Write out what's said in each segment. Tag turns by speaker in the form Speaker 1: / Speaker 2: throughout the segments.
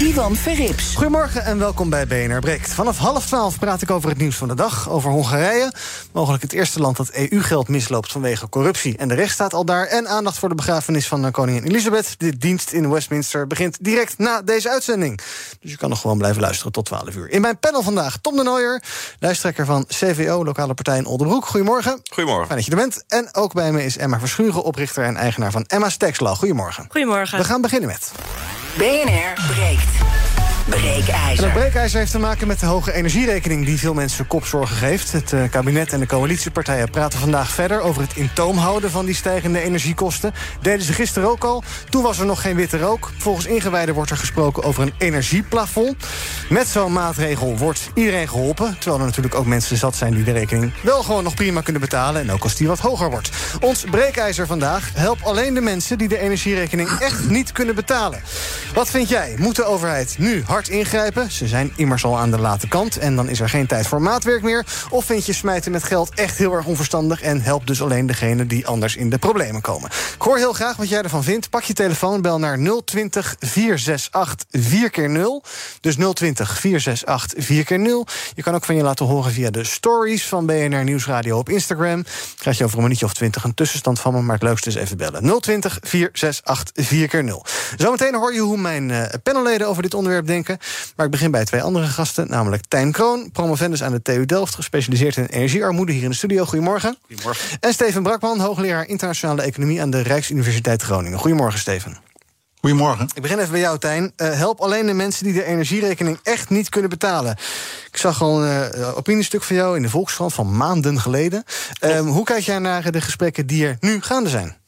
Speaker 1: Ivan Verrips.
Speaker 2: Goedemorgen en welkom bij BNR Breekt. Vanaf half twaalf praat ik over het nieuws van de dag. Over Hongarije, mogelijk het eerste land dat EU-geld misloopt vanwege corruptie. En de rechtsstaat al daar. En aandacht voor de begrafenis van koningin Elisabeth. De dienst in Westminster begint direct na deze uitzending. Dus je kan nog gewoon blijven luisteren tot 12 uur. In mijn panel vandaag Tom de Nooier, lijsttrekker van CVO, lokale partij in Oldenbroek. Goedemorgen.
Speaker 3: Goedemorgen.
Speaker 2: Fijn dat je er bent. En ook bij me is Emma Verschuren, oprichter en eigenaar van Emma's Textlaw. Goedemorgen.
Speaker 4: Goedemorgen.
Speaker 2: We gaan beginnen met...
Speaker 1: BNR breekt. Podcast.
Speaker 2: En dat
Speaker 1: Breekijzer.
Speaker 2: breekijzer heeft te maken met de hoge energierekening die veel mensen kopzorgen geeft. Het eh, kabinet en de coalitiepartijen praten vandaag verder over het in houden van die stijgende energiekosten. Deden ze gisteren ook al. Toen was er nog geen witte rook. Volgens ingewijden wordt er gesproken over een energieplafond. Met zo'n maatregel wordt iedereen geholpen. Terwijl er natuurlijk ook mensen zat zijn die de rekening wel gewoon nog prima kunnen betalen. En ook als die wat hoger wordt. Ons breekijzer vandaag helpt alleen de mensen die de energierekening echt niet kunnen betalen. Wat vind jij? Moet de overheid nu hard ingrijpen? Ze zijn immers al aan de late kant en dan is er geen tijd voor maatwerk meer. Of vind je smijten met geld echt heel erg onverstandig en helpt dus alleen degene die anders in de problemen komen? Ik hoor heel graag wat jij ervan vindt. Pak je telefoon, bel naar 020 468 4x0. Dus 020 468 4x0. Je kan ook van je laten horen via de stories van BNR Nieuwsradio op Instagram. Krijg je over een minuutje of twintig een tussenstand van me, maar het leukste is even bellen. 020 468 4x0. Zometeen hoor je hoe mijn eh, panelleden over dit onderwerp denken. Maar ik begin bij twee andere gasten, namelijk Tijn Kroon, promovendus aan de TU Delft, gespecialiseerd in energiearmoede hier in de studio. Goedemorgen.
Speaker 3: Goedemorgen.
Speaker 2: En Steven Brakman, hoogleraar internationale economie aan de Rijksuniversiteit Groningen. Goedemorgen, Steven.
Speaker 5: Goedemorgen.
Speaker 2: Ik begin even bij jou, Tijn. Eh, help alleen de mensen die de energierekening echt niet kunnen betalen. Ik zag al een uh, opiniestuk van jou in de Volkskrant van maanden geleden. Um, hoe kijk jij naar de gesprekken die er nu gaande zijn?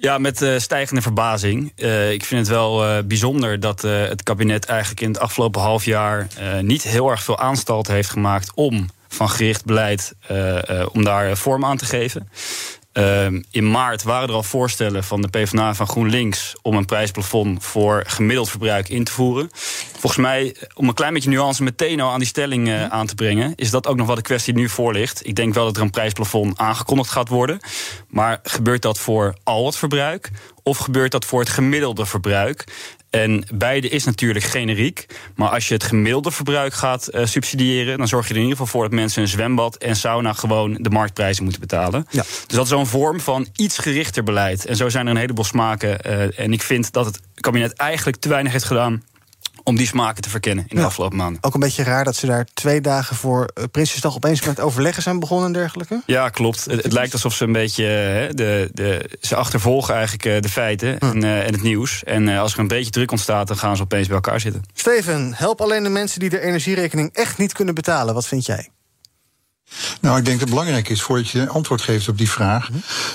Speaker 6: Ja, met uh, stijgende verbazing. Uh, ik vind het wel uh, bijzonder dat het kabinet eigenlijk in het afgelopen half jaar niet heel erg veel aanstalt heeft gemaakt om van gericht beleid om daar vorm aan te geven. Uh, in maart waren er al voorstellen van de PvdA van GroenLinks om een prijsplafond voor gemiddeld verbruik in te voeren. Volgens mij, om een klein beetje nuance meteen al aan die stelling uh, aan te brengen, is dat ook nog wat de kwestie nu voor ligt. Ik denk wel dat er een prijsplafond aangekondigd gaat worden. Maar gebeurt dat voor al het verbruik? Of gebeurt dat voor het gemiddelde verbruik? En beide is natuurlijk generiek. Maar als je het gemiddelde verbruik gaat uh, subsidiëren, dan zorg je er in ieder geval voor dat mensen een zwembad en sauna gewoon de marktprijzen moeten betalen. Ja. Dus dat is zo'n vorm van iets gerichter beleid. En zo zijn er een heleboel smaken. Uh, en ik vind dat het kabinet eigenlijk te weinig heeft gedaan om die smaken te verkennen in de ja. afgelopen maanden.
Speaker 2: Ook een beetje raar dat ze daar twee dagen voor uh, Prinsjesdag opeens met overleggen zijn begonnen en dergelijke.
Speaker 6: Ja, klopt. Het, het lijkt alsof ze een beetje uh, de, de, ze achtervolgen eigenlijk uh, de feiten hm. en, en, het nieuws. En als er een beetje druk ontstaat, dan gaan ze opeens bij elkaar zitten.
Speaker 2: Steven, help alleen de mensen die de energierekening echt niet kunnen betalen. Wat vind jij?
Speaker 5: Nou, ik denk dat het belangrijk is, voordat je antwoord geeft op die vraag,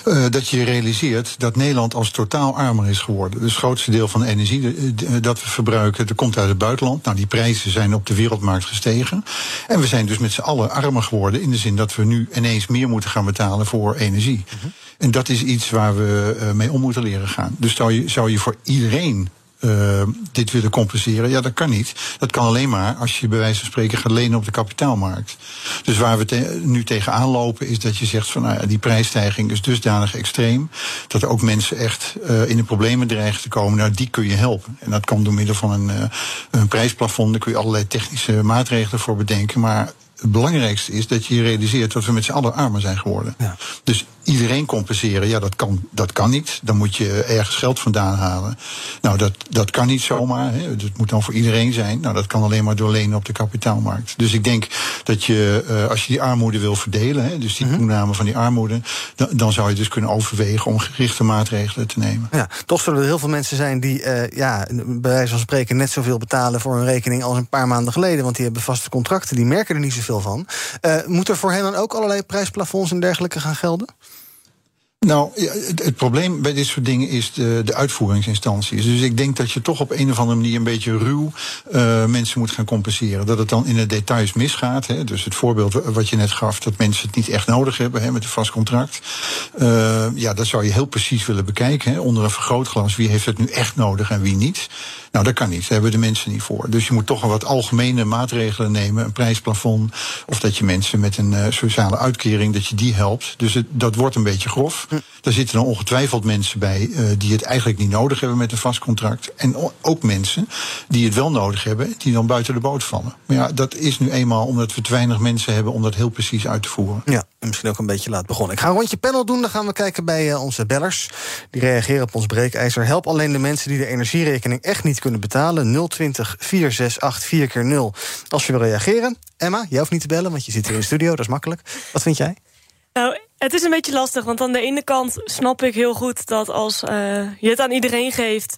Speaker 5: uh, dat je realiseert dat Nederland als totaal armer is geworden. Dus het grootste deel van de energie dat we verbruiken, dat komt uit het buitenland. Nou, die prijzen zijn op de wereldmarkt gestegen. En we zijn dus met z'n allen armer geworden in de zin dat we nu ineens meer moeten gaan betalen voor energie. Uh -huh. En dat is iets waar we mee om moeten leren gaan. Dus zou je, zou je voor iedereen uh, dit willen compenseren. Ja, dat kan niet. Dat kan alleen maar als je bij wijze van spreken gaat lenen op de kapitaalmarkt. Dus waar we te, nu tegenaan lopen is dat je zegt van nou ja, die prijsstijging is dusdanig extreem. Dat er ook mensen echt uh, in de problemen dreigen te komen. Nou, die kun je helpen. En dat kan door middel van een, uh, een prijsplafond. Daar kun je allerlei technische maatregelen voor bedenken. Maar het belangrijkste is dat je realiseert dat we met z'n allen armer zijn geworden. Ja. Dus iedereen compenseren, ja, dat kan, dat kan niet. Dan moet je ergens geld vandaan halen. Nou, dat, dat kan niet zomaar. Hè. Dat moet dan voor iedereen zijn. Nou, dat kan alleen maar door lenen op de kapitaalmarkt. Dus ik denk dat je, uh, als je die armoede wil verdelen, hè, dus die toename mm -hmm. van die armoede, dan, dan zou je dus kunnen overwegen om gerichte maatregelen te nemen.
Speaker 2: Ja, toch zullen er heel veel mensen zijn die, uh, ja, bij wijze van spreken net zoveel betalen voor een rekening als een paar maanden geleden. Want die hebben vaste contracten, die merken er niet zoveel van. Uh, moet er voor hen dan ook allerlei prijsplafonds en dergelijke gaan gelden?
Speaker 5: Nou, het, probleem bij dit soort dingen is de, de, uitvoeringsinstanties. Dus ik denk dat je toch op een of andere manier een beetje ruw uh, mensen moet gaan compenseren. Dat het dan in de details misgaat. Hè. Dus het voorbeeld wat je net gaf, dat mensen het niet echt nodig hebben hè, met een vast contract. Uh, ja, dat zou je heel precies willen bekijken. Hè, onder een vergrootglas. Wie heeft het nu echt nodig en wie niet? Nou, dat kan niet. Daar hebben de mensen niet voor. Dus je moet toch een wat algemene maatregelen nemen. Een prijsplafond. Of dat je mensen met een uh, sociale uitkering, dat je die helpt. Dus het, dat wordt een beetje grof. Hm. Daar zitten dan ongetwijfeld mensen bij uh, die het eigenlijk niet nodig hebben met een vast contract. En ook mensen die het wel nodig hebben, die dan buiten de boot vallen. Maar ja, dat is nu eenmaal omdat we te weinig mensen hebben om dat heel precies uit te voeren.
Speaker 2: Ja, en misschien ook een beetje laat begonnen. Ik ga een rondje panel doen. Dan gaan we kijken bij uh, onze bellers. Die reageren op ons breekijzer. Help alleen de mensen die de energierekening echt niet kunnen betalen. 020 468 4 keer 0 Als je wil reageren. Emma, jij hoeft niet te bellen, want je zit hier in de studio. Dat is makkelijk. Wat vind jij?
Speaker 3: Nou, het is een beetje lastig, want aan de ene kant snap ik heel goed dat als uh, je het aan iedereen geeft,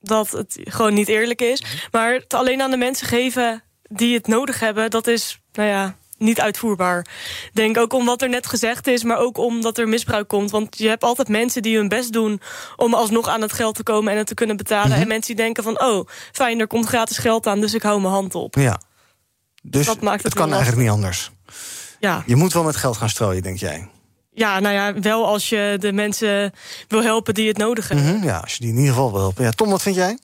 Speaker 3: dat het gewoon niet eerlijk is. Maar het alleen aan de mensen geven die het nodig hebben, dat is, nou ja, niet uitvoerbaar. Denk ook omdat er net gezegd is, maar ook omdat er misbruik komt. Want je hebt altijd mensen die hun best doen om alsnog aan het geld te komen en het te kunnen betalen. Mm -hmm. En mensen die denken van, oh, fijn, er komt gratis geld aan, dus ik hou mijn hand op.
Speaker 2: Ja. Dus dat maakt het, het kan eigenlijk niet anders.
Speaker 3: Ja.
Speaker 2: Je moet wel met geld gaan strooien, denk jij?
Speaker 3: Ja, nou ja, wel als je de mensen wil helpen die het nodig hebben.
Speaker 2: Mm -hmm, ja, als je die in ieder geval wil helpen. Ja, Tom, wat vind jij?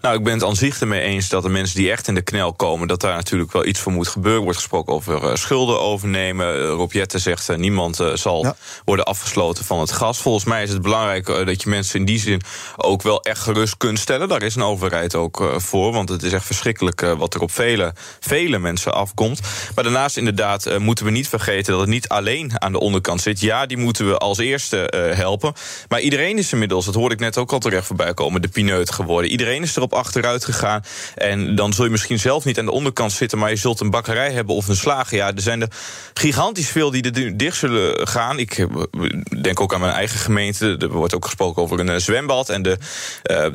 Speaker 4: Nou, ik ben het aan zich ermee eens dat de mensen die echt in de knel komen... dat daar natuurlijk wel iets voor moet gebeuren. Er wordt gesproken over uh, schulden overnemen. Uh, Rob Jette zegt uh, niemand zal ja. worden afgesloten van het gas. Volgens mij is het belangrijk dat je mensen in die zin ook wel echt gerust kunt stellen. Daar is een overheid ook voor, want het is echt verschrikkelijk... wat er op vele, vele mensen afkomt. Maar daarnaast inderdaad moeten we niet vergeten... dat het niet alleen aan de onderkant zit. Ja, die moeten we als eerste helpen. Maar iedereen is inmiddels, dat hoorde ik net ook al terecht voorbij komen... de pineut geworden. Iedereen is erop achteruit gegaan. En dan zul je misschien zelf niet aan de onderkant zitten, maar je zult een bakkerij hebben of een slager. Ja, er zijn er gigantisch veel die er dicht zullen gaan. Ik denk ook aan mijn eigen gemeente. Er wordt ook gesproken over een zwembad en de,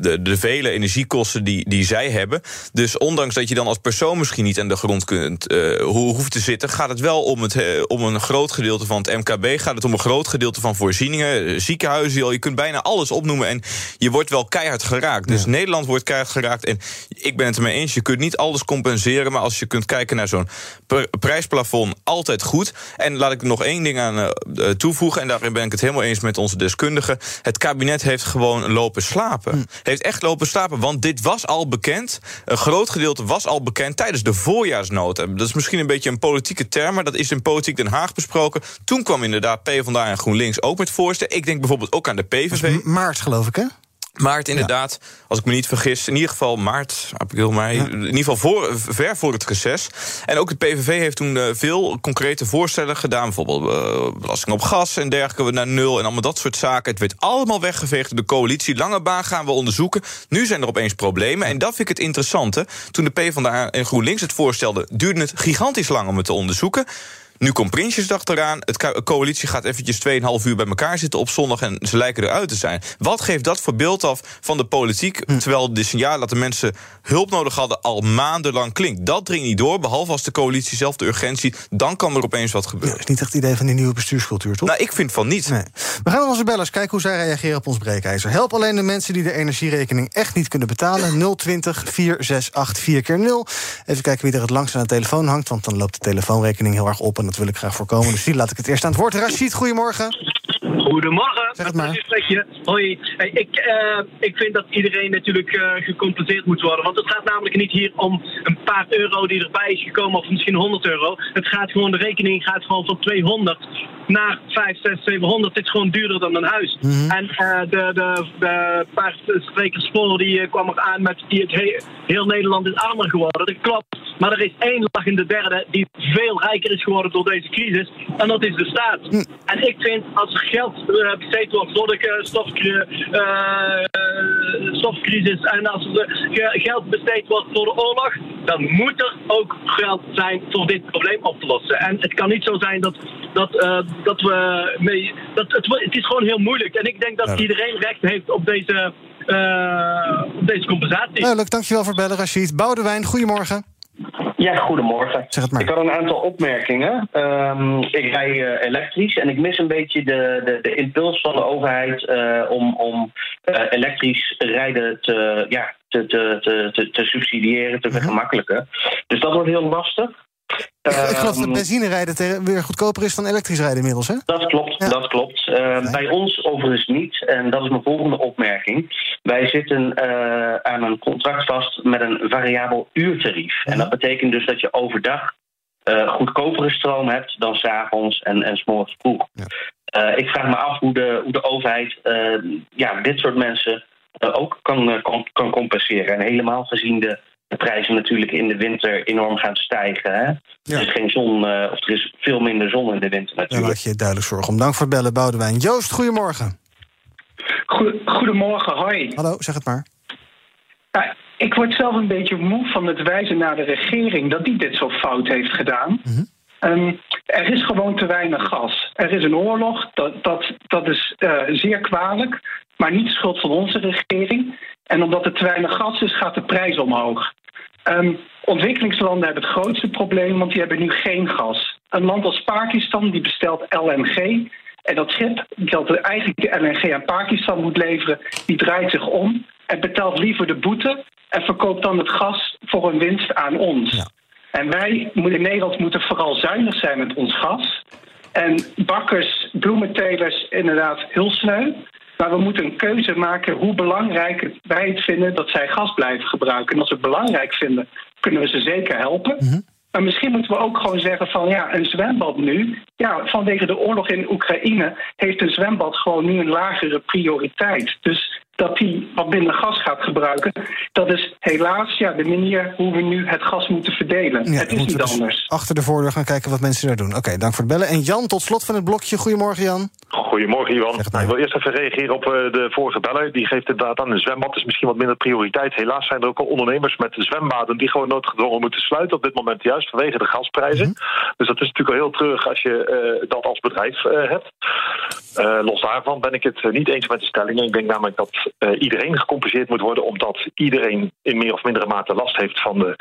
Speaker 4: de, de vele energiekosten die, die zij hebben. Dus ondanks dat je dan als persoon misschien niet aan de grond kunt uh, hoeft te zitten, gaat het wel om, het, om een groot gedeelte van het MKB. Gaat het om een groot gedeelte van voorzieningen, ziekenhuizen. Je kunt bijna alles opnoemen en je wordt wel keihard geraakt. Dus ja. Nederland wordt keihard geraakt. En ik ben het ermee eens, je kunt niet alles compenseren... maar als je kunt kijken naar zo'n prijsplafond, altijd goed. En laat ik er nog één ding aan uh, toevoegen... en daarin ben ik het helemaal eens met onze deskundigen. Het kabinet heeft gewoon lopen slapen. Hm. Heeft echt lopen slapen, want dit was al bekend. Een groot gedeelte was al bekend tijdens de voorjaarsnota. Dat is misschien een beetje een politieke term... maar dat is in Politiek Den Haag besproken. Toen kwam inderdaad PvdA en GroenLinks ook met voorstellen. Ik denk bijvoorbeeld ook aan de PVV.
Speaker 2: Maart, geloof ik, hè?
Speaker 4: Maart inderdaad, ja. als ik me niet vergis. In ieder geval maart, april, mei. Ja. In ieder geval voor, ver voor het reces. En ook het PVV heeft toen uh, veel concrete voorstellen gedaan. Bijvoorbeeld uh, belasting op gas en dergelijke naar nul. En allemaal dat soort zaken. Het werd allemaal weggeveegd door de coalitie. Lange baan gaan we onderzoeken. Nu zijn er opeens problemen. En dat vind ik het interessante. Toen de PvdA en GroenLinks het voorstelden... duurde het gigantisch lang om het te onderzoeken. Nu komt Prinsjesdag eraan. Het coalitie gaat eventjes 2,5 uur bij elkaar zitten op zondag... en ze lijken eruit te zijn. Wat geeft dat voor beeld af van de politiek... Hm. terwijl de signaal dat de mensen hulp nodig hadden... al maandenlang klinkt. Dat dringt niet door, behalve als de coalitie zelf de urgentie... dan kan er opeens wat gebeuren.
Speaker 2: Ja, dat is niet echt het idee van die nieuwe bestuurscultuur, toch?
Speaker 4: Nou, ik vind van niet.
Speaker 2: Nee. We gaan naar onze bellers kijken hoe zij reageren op ons breekijzer. Help alleen de mensen die de energierekening echt niet kunnen betalen. 020 468 4 keer 0 Even kijken wie er het langst aan de telefoon hangt... want dan loopt de telefoonrekening heel erg op... En dat wil ik graag voorkomen. Dus die laat ik het eerst aan het woord. Rashid, goedemorgen.
Speaker 7: Goedemorgen.
Speaker 2: Zeg het maar.
Speaker 7: Hoi. Hey, ik, uh, ik vind dat iedereen natuurlijk uh, gecompenseerd moet worden. Want het gaat namelijk niet hier om een paar euro die erbij is gekomen, of misschien 100 euro. Het gaat gewoon, de rekening gaat gewoon van 200 naar 5, 6, 700. Het is gewoon duurder dan een huis. Mm -hmm. En uh, de, de, de paar sprekers voor die kwam er aan met die het he heel Nederland is armer geworden. Dat klopt. Maar er is één lach in de derde die veel rijker is geworden door deze crisis. En dat is de staat. Hm. En ik vind als er geld uh, besteed wordt voor de stofcrisis en als er geld besteed wordt voor de oorlog, dan moet er ook geld zijn voor dit probleem op te lossen. En het kan niet zo zijn dat, dat, uh, dat we mee. Dat, het, het is gewoon heel moeilijk. En ik denk dat ja. iedereen recht heeft op deze, op deze compensatie.
Speaker 2: Duidelijk, dankjewel voor bellen, Rashid. Boudewijn, goedemorgen.
Speaker 8: Ja, goedemorgen.
Speaker 2: Zeg het maar.
Speaker 8: Ik had een aantal opmerkingen. Um, ik rij uh, elektrisch en ik mis een beetje de, de, de impuls van de overheid uh, om, om uh, elektrisch rijden te, ja, te, te, te, te, subsidiëren, te vergemakkelijken. Dus dat wordt heel lastig.
Speaker 2: Ik, ik geloof dat benzine rijden weer goedkoper is dan elektrisch rijden inmiddels, hè?
Speaker 8: Dat klopt, ja. dat klopt. Uh, bij ons overigens niet. En dat is mijn volgende opmerking. Wij zitten uh, aan een contract vast met een variabel uurtarief. Ja. En dat betekent dus dat je overdag uh, goedkopere stroom hebt dan s'avonds en, en s'morgens vroeg. Ja. ik vraag me af hoe de, hoe de overheid ja, dit soort mensen ook kan, kan, kan compenseren. En helemaal gezien de de prijzen natuurlijk in de winter enorm gaan stijgen. Hè? Ja. Er is geen zon, uh, of er is veel minder zon in de winter natuurlijk.
Speaker 2: Daar maak je duidelijk zorgen om. Dank voor het bellen, Boudewijn. Joost, goedemorgen.
Speaker 9: Goedemorgen, hoi.
Speaker 2: Hallo, zeg het maar.
Speaker 9: Ja, ik word zelf een beetje moe van het wijzen naar de regering dat die dit zo fout heeft gedaan. Mm -hmm. um, er is gewoon te weinig gas. Er is een oorlog, dat, dat, dat is uh, zeer kwalijk, maar niet de schuld van onze regering. En omdat er te weinig gas is, gaat de prijs omhoog. Um, ontwikkelingslanden hebben het grootste probleem, want die hebben nu geen gas. Een land als Pakistan die bestelt LNG. En dat schip dat eigenlijk de LNG aan Pakistan moet leveren, die draait zich om en betaalt liever de boete en verkoopt dan het gas voor een winst aan ons. Ja. En wij in Nederland moeten vooral zuinig zijn met ons gas. En bakkers, bloementelers, inderdaad heel sneu. Maar we moeten een keuze maken hoe belangrijk wij het vinden dat zij gas blijven gebruiken. En als we het belangrijk vinden, kunnen we ze zeker helpen. Mm -hmm. Maar misschien moeten we ook gewoon zeggen van ja, een zwembad nu. Ja, vanwege de oorlog in Oekraïne heeft een zwembad gewoon nu een lagere prioriteit. Dus dat die wat minder gas gaat gebruiken. Dat is helaas ja, de manier hoe we nu het gas moeten verdelen.
Speaker 2: Ja,
Speaker 9: het is niet
Speaker 2: dus
Speaker 9: anders.
Speaker 2: Achter de voordeur gaan kijken wat mensen daar doen. Oké, okay, dank voor het bellen. En Jan, tot slot van het blokje. Goedemorgen, Jan.
Speaker 10: Goedemorgen. Nou, ik wil eerst even reageren op uh, de vorige beller. Die geeft inderdaad aan een zwembad is misschien wat minder prioriteit. Helaas zijn er ook al ondernemers met zwembaden die gewoon noodgedwongen moeten sluiten op dit moment, juist vanwege de gasprijzen. Mm -hmm. Dus dat is natuurlijk al heel terug als je uh, dat als bedrijf uh, hebt. los daarvan ben ik het niet eens met de stellingen. Ik denk namelijk dat iedereen gecompenseerd moet worden, omdat iedereen in meer of mindere mate last heeft van de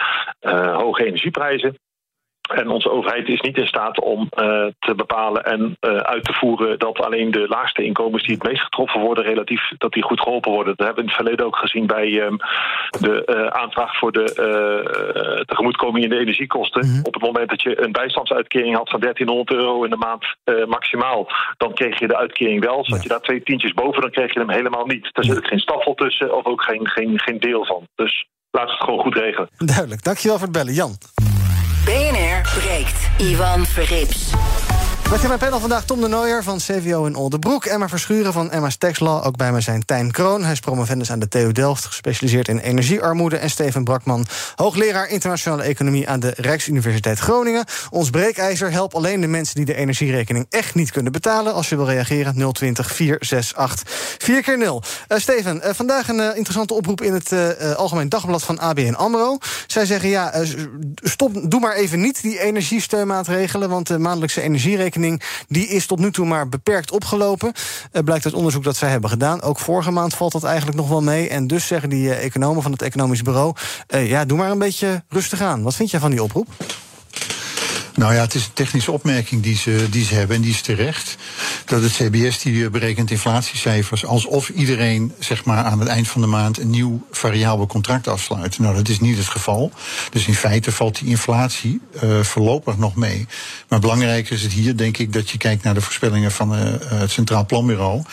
Speaker 10: hoge energieprijzen. En onze overheid is niet in staat om uh, te bepalen en uh, uit te voeren dat alleen de laagste inkomens die het meest getroffen worden, relatief dat die goed geholpen worden. Dat hebben we in het verleden ook gezien bij um, de uh, aanvraag voor de tegemoetkoming in de energiekosten. Mm -hmm. Op het moment dat je een bijstandsuitkering had van 1300 euro in de maand maximaal, dan kreeg je de uitkering wel. Zat je daar twee tientjes boven, dan kreeg je hem helemaal niet. Daar zit ook geen staffel tussen of ook geen, geen, geen deel van. Dus laten we het gewoon goed regelen.
Speaker 2: Duidelijk. Dankjewel voor het bellen, Jan.
Speaker 1: BNR breekt. Ivan Verrips.
Speaker 2: Met in mijn panel vandaag Tom de Nooijer van CVO in Oldenbroek... Emma Verschuren van Emma's Tax Law. Ook bij mij zijn Tijn Kroon. Hij is promovendus aan de TU Delft, gespecialiseerd in energiearmoede. En Steven Brakman, hoogleraar internationale economie... aan de Rijksuniversiteit Groningen. Ons breekijzer helpt alleen de mensen die de energierekening echt niet kunnen betalen. Als je wil reageren, 020 468 4 keer 0 uh, Steven, uh, vandaag een uh, interessante oproep in het Algemeen Dagblad van ABN AMRO. Zij zeggen, ja, stop, doe maar even niet die energiesteunmaatregelen... want de maandelijkse energierekening die is tot nu toe maar beperkt opgelopen. Blijkt uit onderzoek dat zij hebben gedaan. Ook vorige maand valt dat eigenlijk nog wel mee. En dus zeggen die uh, economen van het Economisch Bureau... Uh, ja, doe maar een beetje rustig aan. Wat vind jij van die oproep?
Speaker 5: Nou ja, het is een technische opmerking die ze, die ze hebben en die is terecht. Dat het CBS die berekent inflatiecijfers alsof iedereen zeg maar, aan het eind van de maand een nieuw variabel contract afsluit. Nou, dat is niet het geval. Dus in feite valt die inflatie uh, voorlopig nog mee. Maar belangrijker is het hier, denk ik, dat je kijkt naar de voorspellingen van uh, het Centraal Planbureau.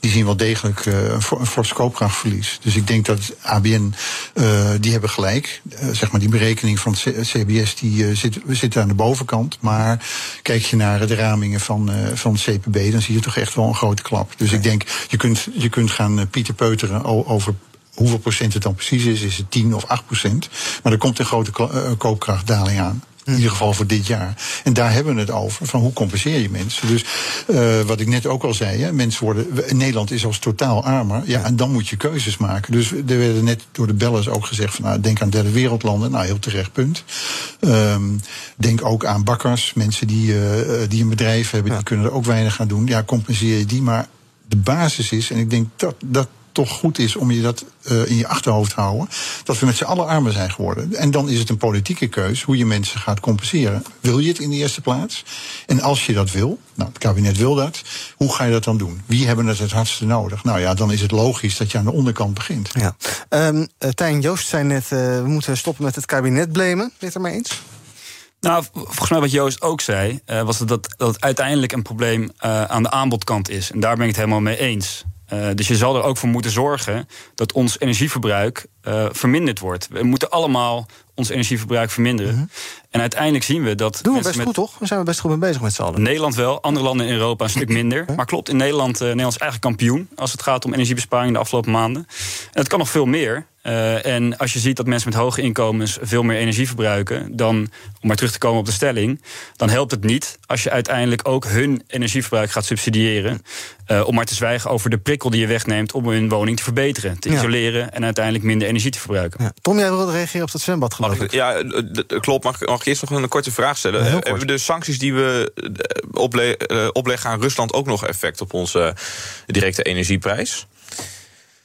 Speaker 5: Die zien wel degelijk een, een fors koopkrachtverlies. Dus ik denk dat ABN, die hebben gelijk. zeg maar die berekening van het CBS die, zit, zit aan de bovenkant. Maar kijk je naar de ramingen van, uh, van CPB, dan zie je toch echt wel een grote klap. Dus okay. ik denk, je kunt, je kunt gaan uh, Pieter Peuteren over hoeveel procent het dan precies is. Is het 10 of 8 procent? Maar er komt een grote uh, koopkrachtdaling aan. In ieder geval voor dit jaar. En daar hebben we het over. Van hoe compenseer je mensen? Dus uh, wat ik net ook al zei. Hè, mensen worden. Nederland is als totaal armer. Ja, en dan moet je keuzes maken. Dus er werden net door de bellers ook gezegd. Van, nou, denk aan derde wereldlanden. Nou, heel terecht punt. Um, denk ook aan bakkers. Mensen die, uh, die een bedrijf hebben. Ja. Die kunnen er ook weinig aan doen. Ja, compenseer je die. Maar de basis is. En ik denk dat. dat toch goed is om je dat uh, in je achterhoofd te houden. Dat we met z'n allen armer zijn geworden. En dan is het een politieke keus hoe je mensen gaat compenseren. Wil je het in de eerste plaats? En als je dat wil, nou, het kabinet wil dat, hoe ga je dat dan doen? Wie hebben het het hardste nodig? Nou ja, dan is het logisch dat je aan de onderkant begint.
Speaker 2: Ja. Um, Tijn Joost zei net, uh, we moeten stoppen met het kabinet blamen. Ben je het er mee eens?
Speaker 6: Nou, volgens mij wat Joost ook zei, uh, was dat, dat het uiteindelijk een probleem uh, aan de aanbodkant is. En daar ben ik het helemaal mee eens. Uh, dus je zal er ook voor moeten zorgen dat ons energieverbruik verminderd wordt. We moeten allemaal ons energieverbruik verminderen. -hmm. En uiteindelijk zien we dat.
Speaker 2: Doen we best met... goed, toch? We zijn er best goed mee bezig met z'n allen.
Speaker 6: Nederland wel, andere landen in Europa een stuk minder. Maar klopt, in Nederland, Nederland is eigenlijk kampioen als het gaat om energiebesparing de afgelopen maanden. En het kan nog veel meer. Uh, en als je ziet dat mensen met hoge inkomens veel meer energie verbruiken, dan, om maar terug te komen op de stelling, dan helpt het niet als je uiteindelijk ook hun energieverbruik gaat subsidiëren. Uh, om maar te zwijgen over de prikkel die je wegneemt om hun woning te verbeteren, te ja. isoleren en uiteindelijk minder energie te verbruiken.
Speaker 2: Ja. Tom, jij wilde reageren op dat zwembad, geloof
Speaker 4: ik. Ja, klopt. Mag, mag ik eerst nog een korte vraag stellen? Ja, Hebben de sancties die we ople opleggen aan Rusland ook nog effect op onze directe energieprijs?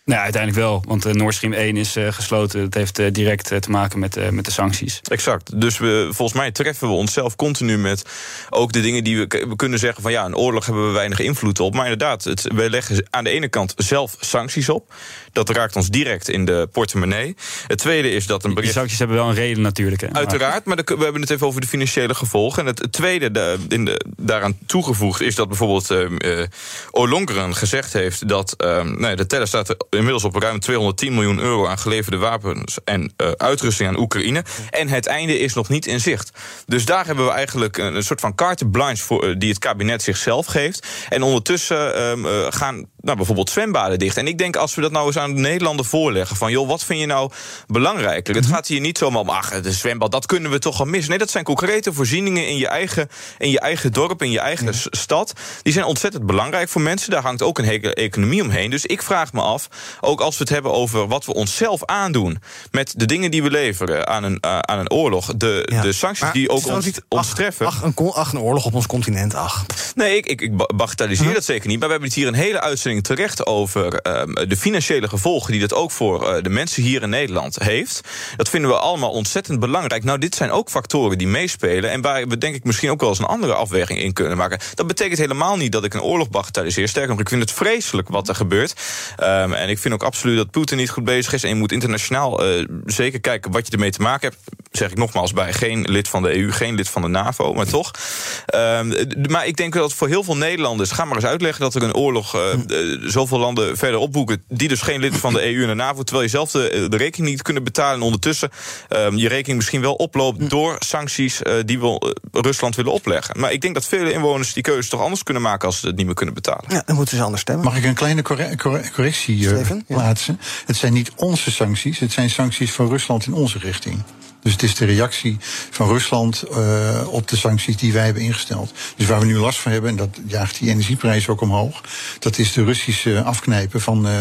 Speaker 6: Nou, uiteindelijk wel, want uh, Nord Stream 1 is uh, gesloten. Dat heeft uh, direct te maken met, met de sancties.
Speaker 4: Exact. Dus we, volgens mij treffen we onszelf continu met ook de dingen die we, we kunnen zeggen van ja, een oorlog hebben we weinig invloed op. Maar inderdaad, het, we leggen aan de ene kant zelf sancties op. Dat raakt ons direct in de portemonnee. Het tweede is dat een
Speaker 6: bericht... Die sancties hebben wel een reden natuurlijk. Hè?
Speaker 4: Uiteraard, maar de, we hebben het even over de financiële gevolgen. En het tweede de, in de, daaraan toegevoegd is dat bijvoorbeeld uh, Ollongren gezegd heeft dat nee, de teller staat inmiddels op ruim 210 miljoen euro aan geleverde wapens en uh, uitrusting aan Oekraïne. En het einde is nog niet in zicht. Dus daar hebben we eigenlijk een, soort van carte blanche voor, uh, die het kabinet zichzelf geeft. En ondertussen uh, gaan nou, bijvoorbeeld zwembaden dicht. En ik denk als we dat nou eens aan de Nederlander voorleggen: van joh, wat vind je nou belangrijker? Het gaat hier niet zomaar om, ach, de zwembad, dat kunnen we toch al missen. Nee, dat zijn concrete voorzieningen in je eigen, in je eigen dorp, in je eigen ja. stad. Die zijn ontzettend belangrijk voor mensen. Daar hangt ook een hele economie omheen. Dus ik vraag me af, ook als we het hebben over wat we onszelf aandoen met de dingen die we leveren aan een, uh, aan een oorlog, de, ja. de sancties maar die ook ons, ons treffen.
Speaker 2: Ach een, ach, een oorlog op ons continent, ach.
Speaker 4: Nee, ik, ik, ik bagatelliseer huh? dat zeker niet. Maar we hebben het hier een hele uitzending terecht over um, de financiële gevolgen die dat ook voor uh, de mensen hier in Nederland heeft. Dat vinden we allemaal ontzettend belangrijk. Nou, dit zijn ook factoren die meespelen en waar we denk ik misschien ook wel eens een andere afweging in kunnen maken. Dat betekent helemaal niet dat ik een oorlog bagatelliseer. Sterker nog, ik vind het vreselijk wat er gebeurt. Um, en ik vind ook absoluut dat Poetin niet goed bezig is. En je moet internationaal uh, zeker kijken wat je ermee te maken hebt. Zeg ik nogmaals bij, geen lid van de EU, geen lid van de NAVO, maar toch. Um, maar ik denk dat voor heel veel Nederlanders, ga maar eens uitleggen dat er een oorlog uh, uh, zoveel landen verder opboeken, die dus geen lid van de EU en de NAVO, terwijl je zelf de, de rekening niet kunnen betalen en ondertussen um, je rekening misschien wel oploopt door sancties uh, die we Rusland willen opleggen. Maar ik denk dat vele inwoners die keuze toch anders kunnen maken als ze het niet meer kunnen betalen.
Speaker 2: Ja, dan moeten ze anders stemmen.
Speaker 5: Mag ik een kleine corre corre correctie Steven, plaatsen? Ja. Het zijn niet onze sancties, het zijn sancties van Rusland in onze richting. Dus het is de reactie van Rusland uh, op de sancties die wij hebben ingesteld. Dus waar we nu last van hebben, en dat jaagt die energieprijs ook omhoog, dat is de Russische afknijpen van, uh,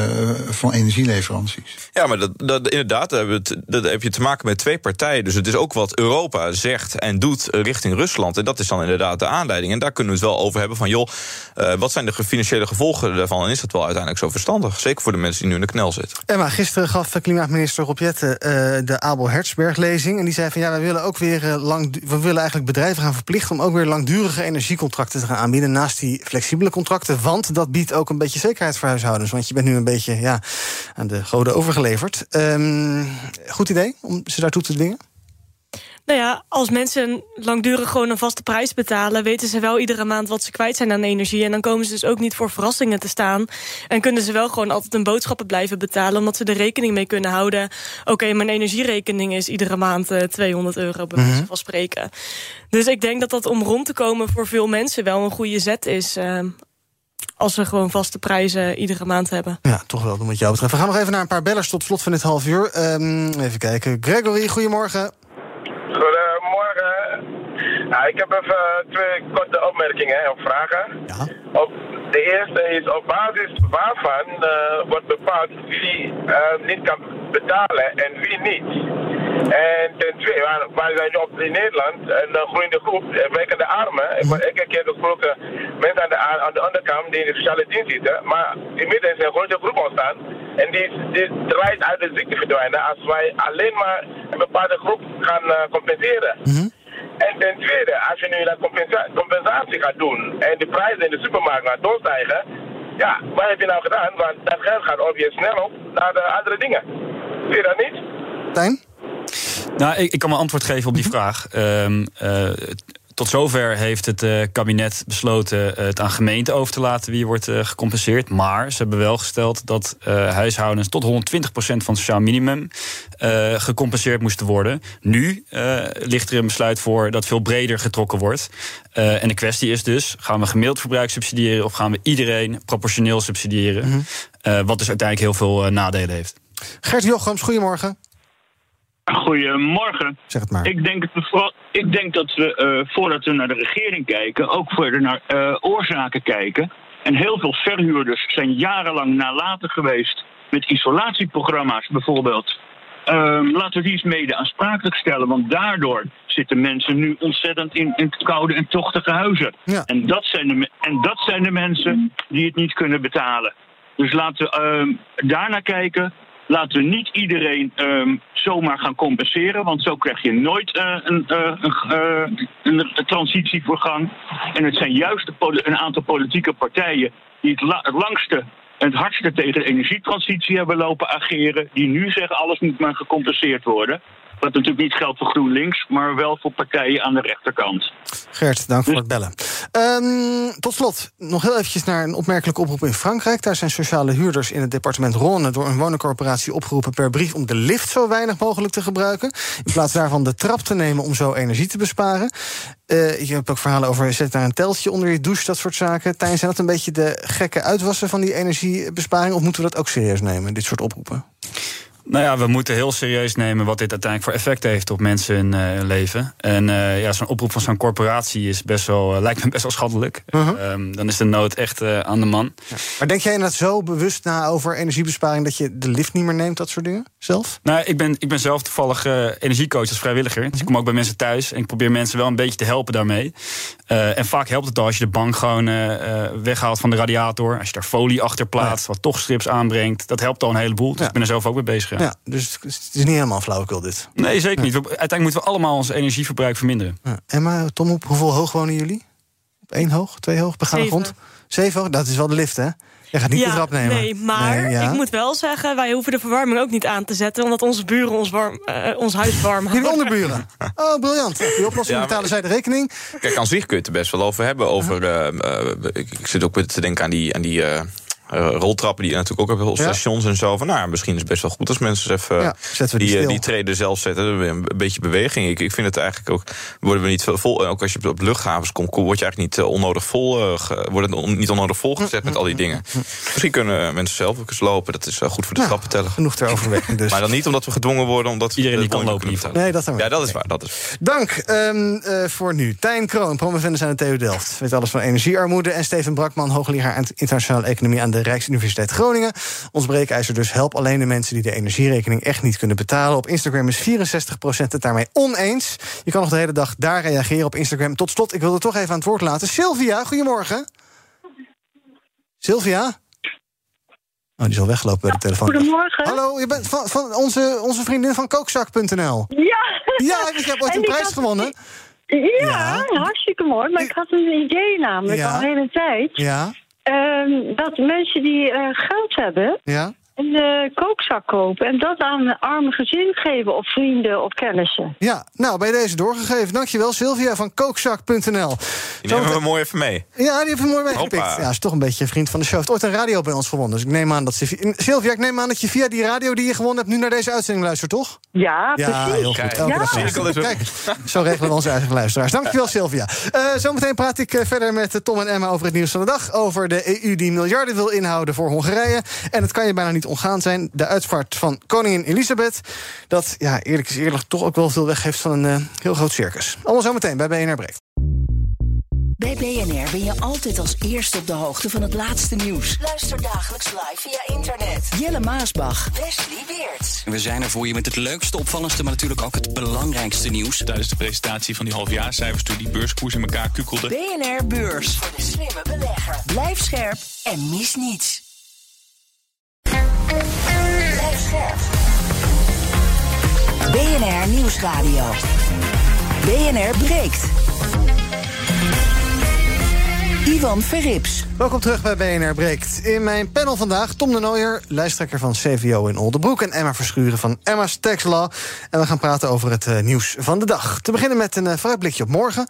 Speaker 5: van energieleveranties.
Speaker 4: Ja, maar dat, dat, inderdaad, dat, dat heb je te maken met twee partijen. Dus het is ook wat Europa zegt en doet richting Rusland. En dat is dan inderdaad de aanleiding. En daar kunnen we het wel over hebben van, joh, uh, wat zijn de financiële gevolgen daarvan? En is dat wel uiteindelijk zo verstandig? Zeker voor de mensen die nu in de knel zitten.
Speaker 2: Emma, gisteren gaf klimaatminister Rob Jette de Abel En die zei van ja, wij willen ook weer uh, lang. We willen eigenlijk bedrijven gaan verplichten om ook weer langdurige energiecontracten te gaan aanbieden. Naast die flexibele contracten. Want dat biedt ook een beetje zekerheid voor huishoudens. Want je bent nu een beetje ja, aan de goden overgeleverd. Um, goed idee om ze daartoe te dwingen?
Speaker 3: Nou ja, als mensen langdurig gewoon een vaste prijs betalen, weten ze wel iedere maand wat ze kwijt zijn aan energie. En dan komen ze dus ook niet voor verrassingen te staan. En kunnen ze wel gewoon altijd hun boodschappen blijven betalen, omdat ze er rekening mee kunnen houden. Oké, okay, mijn energierekening is iedere maand uh, 200 euro, bij wijze van spreken. Dus ik denk dat dat om rond te komen voor veel mensen wel een goede zet is. Uh, als we gewoon vaste prijzen iedere maand hebben.
Speaker 2: Ja, toch wel, wat jou betreft. We gaan nog even naar een paar bellers tot slot van dit half uur. Um, even kijken. Gregory. Goedemorgen.
Speaker 11: Ik heb even twee korte opmerkingen of vragen.
Speaker 2: Ja.
Speaker 11: Op, de eerste is op basis waarvan uh, wordt bepaald wie uh, niet kan betalen en wie niet. En ten tweede, waar, waar zijn op in Nederland, een groeiende groep, werkende armen. Ik heb een keer gesproken mensen aan de, aan de onderkant die in de sociale dienst zitten. Maar inmiddels een grote groep ontstaan. En die, die draait uit de ziekte verdwijnen als wij alleen maar een bepaalde groep gaan uh, compenseren. En ten tweede, als je nu dat compensa compensatie gaat doen en de prijzen in de supermarkt gaan doorstijgen, ja, wat heb je nou gedaan? Want dat geld gaat op je snel op naar de andere dingen. Zie je dat niet?
Speaker 2: Tijn?
Speaker 6: Nou, ik, ik kan een antwoord geven op die vraag. Um, uh, tot zover heeft het uh, kabinet besloten uh, het aan gemeenten over te laten wie wordt uh, gecompenseerd. Maar ze hebben wel gesteld dat huishoudens tot 120% van het sociaal minimum gecompenseerd moesten worden. Nu ligt er een besluit voor dat veel breder getrokken wordt. en de kwestie is dus: gaan we gemiddeld verbruik subsidiëren of gaan we iedereen proportioneel subsidiëren? Mm -hmm. wat dus uiteindelijk heel veel nadelen heeft.
Speaker 2: Gert Jochams, goedemorgen.
Speaker 12: Goedemorgen.
Speaker 2: Zeg het maar.
Speaker 12: Ik denk, dat we, ik denk dat we, uh, voordat we naar de regering kijken, ook verder naar uh, oorzaken kijken. En heel veel verhuurders zijn jarenlang nalaten geweest met isolatieprogramma's bijvoorbeeld. Um, laten we die eens mede aansprakelijk stellen, want daardoor zitten mensen nu ontzettend in, in koude en tochtige huizen.
Speaker 2: Ja.
Speaker 12: En, dat zijn de, en dat zijn de mensen die het niet kunnen betalen. Dus laten we uh, daarnaar kijken. Laten we niet iedereen um, zomaar gaan compenseren, want zo krijg je nooit uh, een, uh, een, een, transitie voor gang. En het zijn juist een aantal politieke partijen die het, la het langste en het hardste tegen de energietransitie hebben lopen ageren, die nu zeggen alles moet maar gecompenseerd worden. Wat natuurlijk niet geldt voor GroenLinks, maar wel voor partijen aan de rechterkant.
Speaker 2: Gert, dank voor het bellen. Um, tot slot, nog heel eventjes naar een opmerkelijke oproep in Frankrijk. Daar zijn sociale huurders in het departement Rhône... door een woningcorporatie opgeroepen per brief... om de lift zo weinig mogelijk te gebruiken. In plaats daarvan de trap te nemen om zo energie te besparen. Uh, je hebt ook verhalen over zet daar een teltje onder je douche, dat soort zaken. Tijn, zijn dat een beetje de gekke uitwassen van die energiebesparing... of moeten we dat ook serieus nemen, dit soort oproepen?
Speaker 6: Nou ja, we moeten heel serieus nemen wat dit uiteindelijk voor effect heeft op mensen in uh, leven. En uh, ja, zo'n oproep van zo'n corporatie is best wel, uh, lijkt me best wel schaddelijk. -huh. um, dan is de nood echt aan de man.
Speaker 2: Ja. Maar denk jij inderdaad zo bewust na over energiebesparing dat je de lift niet meer neemt, dat soort dingen zelf?
Speaker 6: Nou, ik ben, ik ben zelf toevallig energiecoach als vrijwilliger. -huh. Dus ik kom ook bij mensen thuis en ik probeer mensen wel een beetje te helpen daarmee. en vaak helpt het al als je de bank gewoon weghaalt van de radiator. Als je daar folie achter plaatst, wat toch strips aanbrengt. Dat helpt al een heleboel. Dus ja. ik ben er zelf ook mee bezig.
Speaker 2: Ja, dus het is niet helemaal flauwekul dit.
Speaker 6: Nee, zeker niet. We, uiteindelijk moeten we allemaal ons energieverbruik verminderen.
Speaker 2: Ja. Emma, Tom, op hoeveel hoog wonen jullie? Op één hoog, twee hoog, begaande grond? Zeven hoog, dat is wel de lift, hè? Je gaat niet
Speaker 3: ja,
Speaker 2: de trap nemen.
Speaker 3: Nee, maar
Speaker 2: nee, ja.
Speaker 3: ik moet wel zeggen, wij hoeven de verwarming ook niet aan te zetten, omdat onze buren ons, warm, uh, ons huis warm
Speaker 2: houden. Die onderburen. Oh, briljant. Die oplossing ja, betalen zij de rekening.
Speaker 4: Kijk, aan zich kun je het er best wel over hebben. Over, uh, uh, ik, ik, zit ook te denken aan die. Aan die uh, roltrappen die je natuurlijk ook hebt op stations ja. en zo. Van, nou, misschien is het best wel goed als mensen even
Speaker 2: ja,
Speaker 4: die,
Speaker 2: die,
Speaker 4: die, die treden zelf zetten. Een beetje beweging. Ik, ik vind het eigenlijk ook. Worden we niet vol. Ook als je op luchthavens komt, word je eigenlijk niet onnodig vol. Uh, wordt het on, niet onnodig volgezet met al die dingen. Misschien kunnen mensen zelf ook eens lopen. Dat is goed voor de
Speaker 2: ja,
Speaker 4: trappenteller.
Speaker 2: Genoeg ter overweging dus.
Speaker 4: maar dan niet omdat we gedwongen worden. Omdat
Speaker 6: iedereen die kan lopen.
Speaker 2: Niet nee, dat
Speaker 4: ja, dat is waar. Dat is.
Speaker 2: Dank um, uh, voor nu. Tijn Kroon, promovendus aan de TU Delft. Weet alles van energiearmoede. En Steven Brakman, hoogleraar internationale economie aan de Rijksuniversiteit Groningen. Ons breekijzer dus help alleen de mensen die de energierekening echt niet kunnen betalen. Op Instagram is 64% het daarmee oneens. Je kan nog de hele dag daar reageren op Instagram. Tot slot, ik wilde toch even aan het woord laten. Sylvia, goedemorgen. Sylvia? Oh, die is al weggelopen bij de telefoon.
Speaker 13: Goedemorgen.
Speaker 2: Hallo, je bent van, van onze, onze vriendin van kookzak.nl.
Speaker 13: Ja.
Speaker 2: Ja, ik heb ooit een prijs had... gewonnen.
Speaker 13: Ja, ja, hartstikke mooi. Maar ik had een idee namelijk ja. al de hele tijd.
Speaker 2: Ja.
Speaker 13: Um, dat mensen die uh, geld hebben,
Speaker 2: ja.
Speaker 13: Een uh, kookzak kopen en dat aan een arme gezin geven of vrienden of kennissen.
Speaker 2: Ja, nou, bij deze doorgegeven. Dankjewel, Sylvia van kookzak.nl.
Speaker 4: Die nemen we mooi even mee.
Speaker 2: Ja, die heeft we mooi meegepikt. Ja, is toch een beetje een vriend van de show. Heeft ooit een radio bij ons gewonnen. Dus ik neem aan dat Sylvia, ik neem aan dat je via die radio die je gewonnen hebt nu naar deze uitzending luistert, toch?
Speaker 13: Ja,
Speaker 2: ja
Speaker 13: precies.
Speaker 2: heel goed. Elke ja. dag Kijk, zo regelen we onze eigen luisteraars. Dankjewel, Sylvia. Uh, zometeen praat ik verder met Tom en Emma over het nieuws van de dag. Over de EU die miljarden wil inhouden voor Hongarije. En het kan je bijna niet ontgaan zijn. De uitvaart van koningin Elisabeth. Dat, ja, eerlijk is eerlijk, toch ook wel veel weggeeft van een uh, heel groot circus. Allemaal zometeen bij BNR Breekt.
Speaker 1: Bij BNR ben je altijd als eerste op de hoogte van het laatste nieuws. Luister dagelijks live via internet. Jelle Maasbach. Wesley Weert.
Speaker 14: We zijn er voor je met het leukste, opvallendste, maar natuurlijk ook het belangrijkste nieuws.
Speaker 15: Tijdens de presentatie van die halfjaarcijfers toen die beurskoers in elkaar kukkelde.
Speaker 1: BNR Beurs. Voor de slimme belegger. Blijf scherp en mis niets. BNR Nieuwsradio. BNR breekt. Ivan Verrips.
Speaker 2: Welkom terug bij BNR Breekt. In mijn panel vandaag Tom de Nooijer, lijsttrekker van CVO in Oldenbroek... en Emma Verschuren van Emma's Tax Law. En we gaan praten over het uh, nieuws van de dag. Te beginnen met een uh, vooruitblikje op morgen.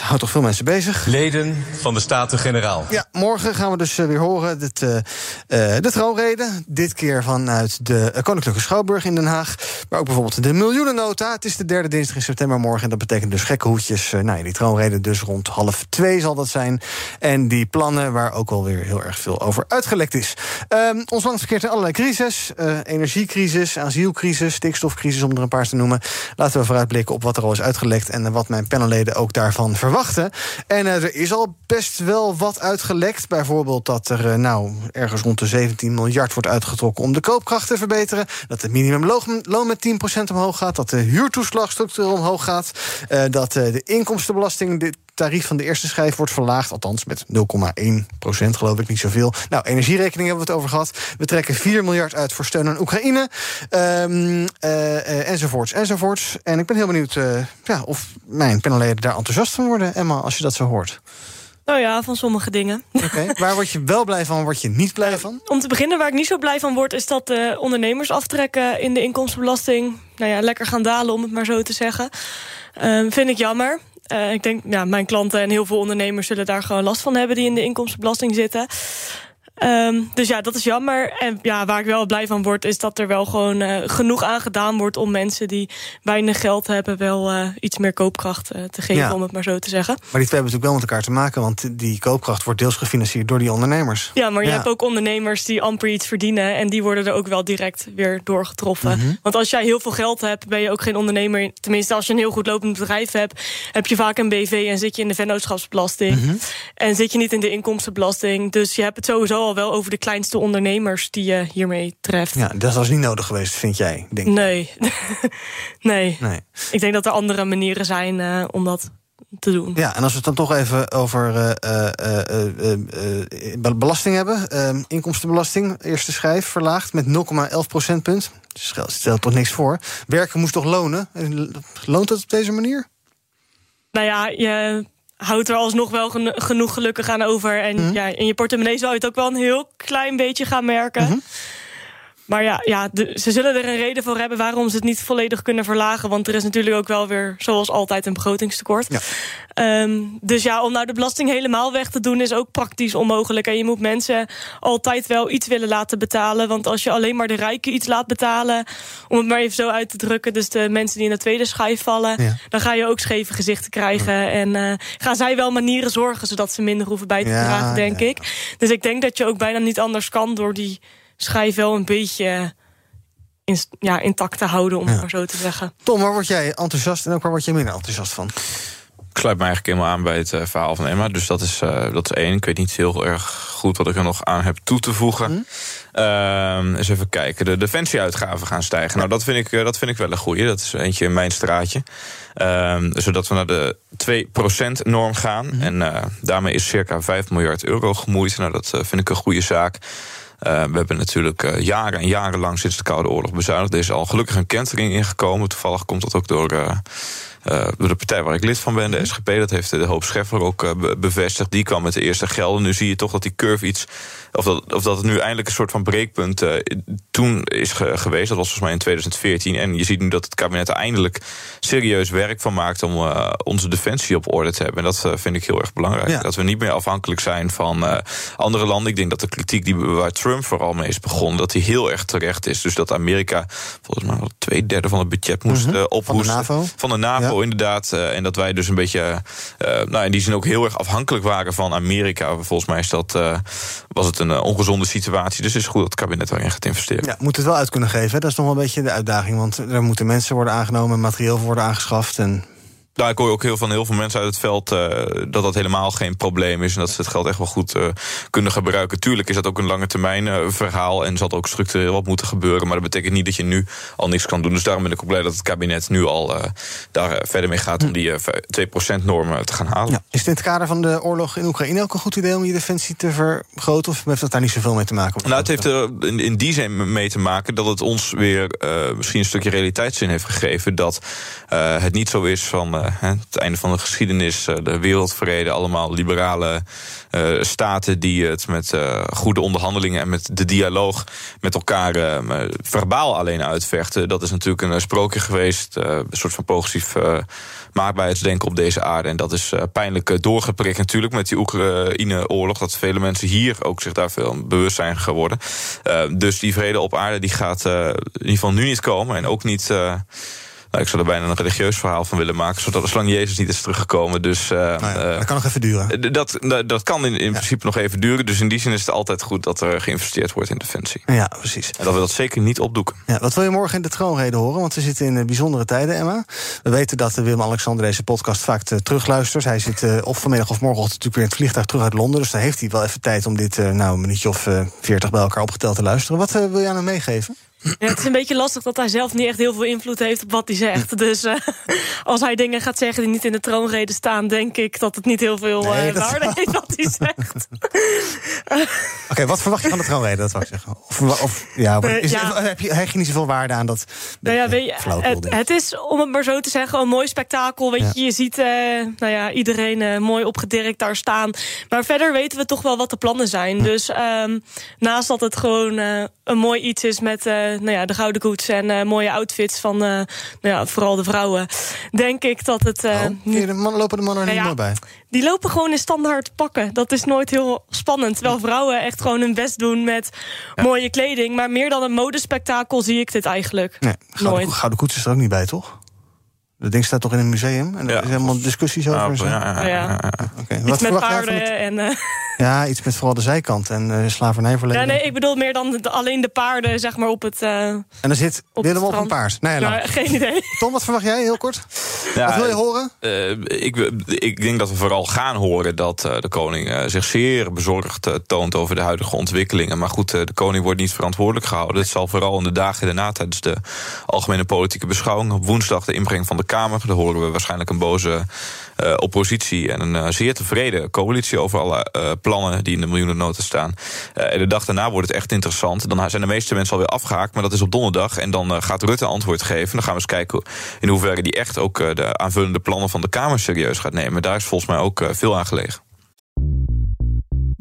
Speaker 2: Houdt toch veel mensen bezig.
Speaker 16: Leden van de Staten-Generaal.
Speaker 2: Ja, morgen gaan we dus uh, weer horen dit, uh, uh, de troonrede. Dit keer vanuit de Koninklijke Schouwburg in Den Haag. Maar ook bijvoorbeeld de miljoenennota. Het is de derde dinsdag in september morgen. En dat betekent dus gekke hoedjes. nou ja, die troonrede dus rond half twee zal dat zijn. En die plannen waar ook alweer heel erg veel over uitgelekt is. Um, ons land verkeert in allerlei crisis. energiecrisis, asielcrisis, stikstofcrisis om er een paar te noemen. Laten we vooruitblikken op wat er al is uitgelekt. En wat mijn panelleden ook daarvan verwachten. En uh, er is al best wel wat uitgelekt. Bijvoorbeeld dat er uh, nou ergens rond de 17 miljard wordt uitgetrokken om de koopkracht te verbeteren. Dat het minimumloon met 10% omhoog gaat. Dat de huurtoeslag structureel omhoog gaat. Uh, dat de inkomstenbelasting tarief van de eerste schijf wordt verlaagd. Althans met 0,1 procent, geloof ik, niet zoveel. Nou, energierekening hebben we het over gehad. We trekken 4 miljard uit voor steun aan Oekraïne. Um, uh, enzovoorts, enzovoorts. En ik ben heel benieuwd uh, ja, of mijn panelleden daar enthousiast van worden, Emma, als je dat zo hoort.
Speaker 3: Nou ja, van sommige dingen.
Speaker 2: Oké, okay. waar word je wel blij van, word je niet blij van?
Speaker 3: Om te beginnen, waar ik niet zo blij van word... is dat de ondernemers aftrekken in de inkomstenbelasting... nou ja, lekker gaan dalen, om het maar zo te zeggen. Uh, vind ik jammer. Uh, ik denk, ja, mijn klanten en heel veel ondernemers zullen daar gewoon last van hebben die in de inkomstenbelasting zitten. Um, dus ja, dat is jammer. En ja, waar ik wel blij van word, is dat er wel gewoon uh, genoeg aan gedaan wordt om mensen die weinig geld hebben, wel uh, iets meer koopkracht uh, te geven, ja. om het maar zo te zeggen.
Speaker 2: Maar die twee hebben natuurlijk wel met elkaar te maken, want die koopkracht wordt deels gefinancierd door die ondernemers.
Speaker 3: Ja, maar je hebt ook ondernemers die amper iets verdienen en die worden er ook wel direct weer doorgetroffen. Mm -hmm. Want als jij heel veel geld hebt, ben je ook geen ondernemer. Tenminste, als je een heel goed lopend bedrijf hebt, heb je vaak een BV en zit je in de vennootschapsbelasting. Mm -hmm. En zit je niet in de inkomstenbelasting. Dus je hebt het sowieso al wel over de kleinste ondernemers die je hiermee treft.
Speaker 2: Ja, dat was niet nodig geweest, vind jij? Denk
Speaker 3: nee. nee. nee. Ik denk dat er andere manieren zijn uh, om dat te doen.
Speaker 2: Ja, en als we het dan toch even over uh, uh, belasting hebben. Ehm, inkomstenbelasting, eerste schijf, verlaagd met 0,11 procentpunt. Dus stelt toch niks voor. Werken moest toch lonen? Loont het op deze manier?
Speaker 3: Nou ja, je houdt er alsnog wel gen genoeg gelukkig aan over. En mm -hmm. ja, in je portemonnee zou je het ook wel een heel klein beetje gaan merken. Mm -hmm. Maar ja, ja de, ze zullen er een reden voor hebben waarom ze het niet volledig kunnen verlagen. Want er is natuurlijk ook wel weer, zoals altijd, een begrotingstekort. Ja. Um, dus ja, om nou de belasting helemaal weg te doen is ook praktisch onmogelijk. En je moet mensen altijd wel iets willen laten betalen. Want als je alleen maar de rijken iets laat betalen, om het maar even zo uit te drukken, dus de mensen die in de tweede schijf vallen, ja. dan ga je ook scheve gezichten krijgen. Ja. En uh, gaan zij wel manieren zorgen zodat ze minder hoeven bij te dragen, denk ik. Dus ik denk dat je ook bijna niet anders kan door die schijf wel een beetje in, ja, intact te houden, om ja. het maar zo te zeggen.
Speaker 2: Tom, waar word jij enthousiast en ook waar word je minder enthousiast van?
Speaker 4: Ik sluit me eigenlijk helemaal aan bij het uh, verhaal van Emma. Dus dat is, uh, dat is één. Ik weet niet heel erg goed wat ik er nog aan heb toe te voegen. Uh, eens even kijken. De defensieuitgaven gaan stijgen. Nou, dat vind ik, uh, dat vind ik wel een goeie. Dat is eentje in mijn straatje. Ehm, zodat we naar de 2%-norm gaan. Hm? En daarmee is circa 5 miljard euro gemoeid. Nou, dat vind ik een goede zaak. Uh, we hebben natuurlijk uh, jaren en jaren lang sinds de Koude Oorlog bezuinigd. Er is al gelukkig een kentering ingekomen. Toevallig komt dat ook door, uh, door de partij waar ik lid van ben, de SGP. Dat heeft de Hoop Scheffer ook bevestigd. Die kwam met de eerste gelden. Nu zie je toch dat die curve iets... Of dat, of dat het nu eindelijk een soort van breekpunt toen is ge geweest. Dat was volgens mij in 2014. En je ziet nu dat het kabinet er eindelijk serieus werk van maakt... om onze defensie op orde te hebben. En dat vind ik heel erg belangrijk. Ja. Dat we niet meer afhankelijk zijn van andere landen. Ik denk dat de kritiek die waar Trump vooral mee is begonnen, dat hij heel erg terecht is. Dus dat Amerika volgens mij wel twee derde van het budget moest mm -hmm. uh, ophoesten.
Speaker 2: Van de NAVO?
Speaker 4: Van de NAVO, ja. inderdaad. En dat wij dus een beetje, nou in die zin ook heel erg afhankelijk waren van Amerika. Volgens mij is dat, was het een ongezonde situatie. Dus het is goed dat het kabinet daarin gaat investeren.
Speaker 2: Ja, moet het wel uit kunnen geven. Dat is nog wel een beetje de uitdaging. Want er moeten mensen worden aangenomen, materieel worden aangeschaft. En
Speaker 4: Daar ik hoor ook heel van heel veel mensen uit het veld uh, dat dat helemaal geen probleem is. En dat ze het geld echt wel goed uh, kunnen gebruiken. Tuurlijk is dat ook een lange termijn uh, verhaal. En zal er ook structureel wat moeten gebeuren. Maar dat betekent niet dat je nu al niks kan doen. Dus daarom ben ik ook blij dat het kabinet nu al daar verder mee gaat om die 2% norm te gaan halen. Ja.
Speaker 2: Is het in het kader van de oorlog in Oekraïne ook een goed idee om je defensie te vergroten? Of heeft dat daar niet zoveel mee te maken?
Speaker 4: Nou, het heeft er in, in die zin mee te maken dat het ons weer misschien een stukje realiteitszin heeft gegeven. Dat het niet zo is van het einde van de geschiedenis, eh, de wereldvrede, allemaal liberale uh, staten die het met goede onderhandelingen en met de dialoog met elkaar verbaal alleen uitvechten. Dat is natuurlijk een sprookje geweest, een soort van progressief maakbaarheidsdenken op deze aarde. En dat is pijnlijk doorgeprikt natuurlijk met die Oekraïne-oorlog. Dat vele mensen hier ook zich daar veel bewust zijn geworden. dus die vrede op aarde die gaat in ieder geval nu niet komen en ook niet nou, ik zou er bijna een religieus verhaal van willen maken, zodat de slang Jezus niet is teruggekomen. Dus, uh,
Speaker 2: nou ja, dat kan nog even duren.
Speaker 4: Dat, dat kan in, in principe nog even duren. Dus in die zin is het altijd goed dat er geïnvesteerd wordt in defensie.
Speaker 2: Ja, precies.
Speaker 4: En dat we dat zeker niet opdoeken.
Speaker 2: Ja, wat wil je morgen in de troonrede horen? Want we zitten in bijzondere tijden, Emma. We weten dat Willem-Alexander deze podcast vaak terugluistert. Hij zit of vanmiddag of morgenochtend natuurlijk weer in het vliegtuig terug uit Londen. Dus daar heeft hij wel even tijd om dit nou, een minuutje of veertig bij elkaar opgeteld te luisteren. Wat wil jij nou meegeven?
Speaker 3: Ja, het is een beetje lastig dat hij zelf niet echt heel veel invloed heeft op wat hij zegt. Dus uh, als hij dingen gaat zeggen die niet in de troonrede staan, denk ik dat het niet heel veel uh, dat... waarde heeft wat hij zegt.
Speaker 2: Oké, okay, wat verwacht je van de troonrede? Dat wou ik zeggen. Of, of ja, is, ja. heb je, je niet zoveel waarde aan dat?
Speaker 3: Nou ja, weet je, het, het, is, om het maar zo te zeggen, een mooi spektakel. Weet je, je ziet nou ja, iedereen mooi opgedirkt daar staan. Maar verder weten we toch wel wat de plannen zijn. Dus um, naast dat het gewoon een mooi iets is met nou ja, de gouden koets en uh, mooie outfits van uh, nou ja, vooral de vrouwen. Denk ik dat het. Uh,
Speaker 2: oh, de man, lopen de mannen er nou niet ja, meer bij?
Speaker 3: Die lopen gewoon in standaard pakken. Dat is nooit heel spannend. Terwijl vrouwen echt gewoon hun best doen met ja. mooie kleding. Maar meer dan een modespektakel zie ik dit eigenlijk. Nee,
Speaker 2: gouden,
Speaker 3: nooit.
Speaker 2: gouden koets is er ook niet bij, toch? Dat ding staat toch in een museum? En er is helemaal discussies over.
Speaker 3: Ja, ja, ja, okay. Iets met paarden en... Uh...
Speaker 2: Ja, iets met vooral de zijkant en uh, slavernijverleden.
Speaker 3: Ja, nee, ik bedoel meer dan de, alleen de paarden, zeg maar, op het uh,
Speaker 2: En dan zit Willem op een paard. Nee,
Speaker 3: nou. ja, geen idee.
Speaker 2: Tom, wat verwacht jij, heel kort? Ja, wat wil je horen?
Speaker 4: Uh, ik, ik denk dat we vooral gaan horen dat de koning zich zeer bezorgd toont over de huidige ontwikkelingen. Maar goed, de koning wordt niet verantwoordelijk gehouden. Het zal vooral in de dagen daarna, tijdens de algemene politieke beschouwing, op woensdag de inbreng van de Kamer. Daar horen we waarschijnlijk een boze uh, oppositie en een uh, zeer tevreden coalitie over alle uh, plannen die in de miljoenennota staan. en de dag daarna wordt het echt interessant. Dan zijn de meeste mensen alweer afgehaakt, maar dat is op donderdag. En dan gaat Rutte antwoord geven. Dan gaan we eens kijken in hoeverre die echt ook de aanvullende plannen van de Kamer serieus gaat nemen. Daar is volgens mij ook veel aan gelegen.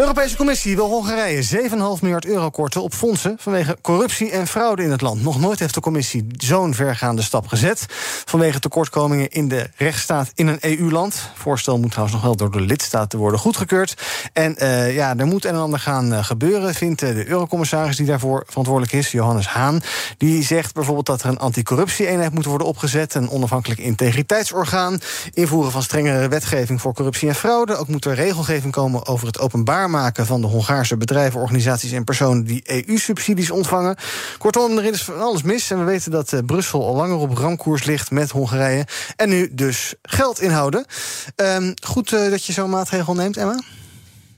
Speaker 2: Europese Commissie wil Hongarije 7,5 miljard euro korten op fondsen vanwege corruptie en fraude in het land. Nog nooit heeft de Commissie zo'n vergaande stap gezet vanwege tekortkomingen in de rechtsstaat in een EU-land. Voorstel moet trouwens nog wel door de lidstaten worden goedgekeurd. En uh, ja, er moet een en ander gaan uh, gebeuren, vindt uh, de eurocommissaris die daarvoor verantwoordelijk is, Johannes Haan. Die zegt bijvoorbeeld dat er een anticorruptie-eenheid moet worden opgezet, een onafhankelijk integriteitsorgaan, invoeren van strengere wetgeving voor corruptie en fraude. Ook moet er regelgeving komen over het openbaar maken van de Hongaarse bedrijven, organisaties en personen die EU-subsidies ontvangen. Kortom, er is van alles mis. En we weten dat uh, Brussel al langer op ramkoers ligt met Hongarije. En nu dus geld inhouden. Um, goed uh, dat je zo'n maatregel neemt, Emma.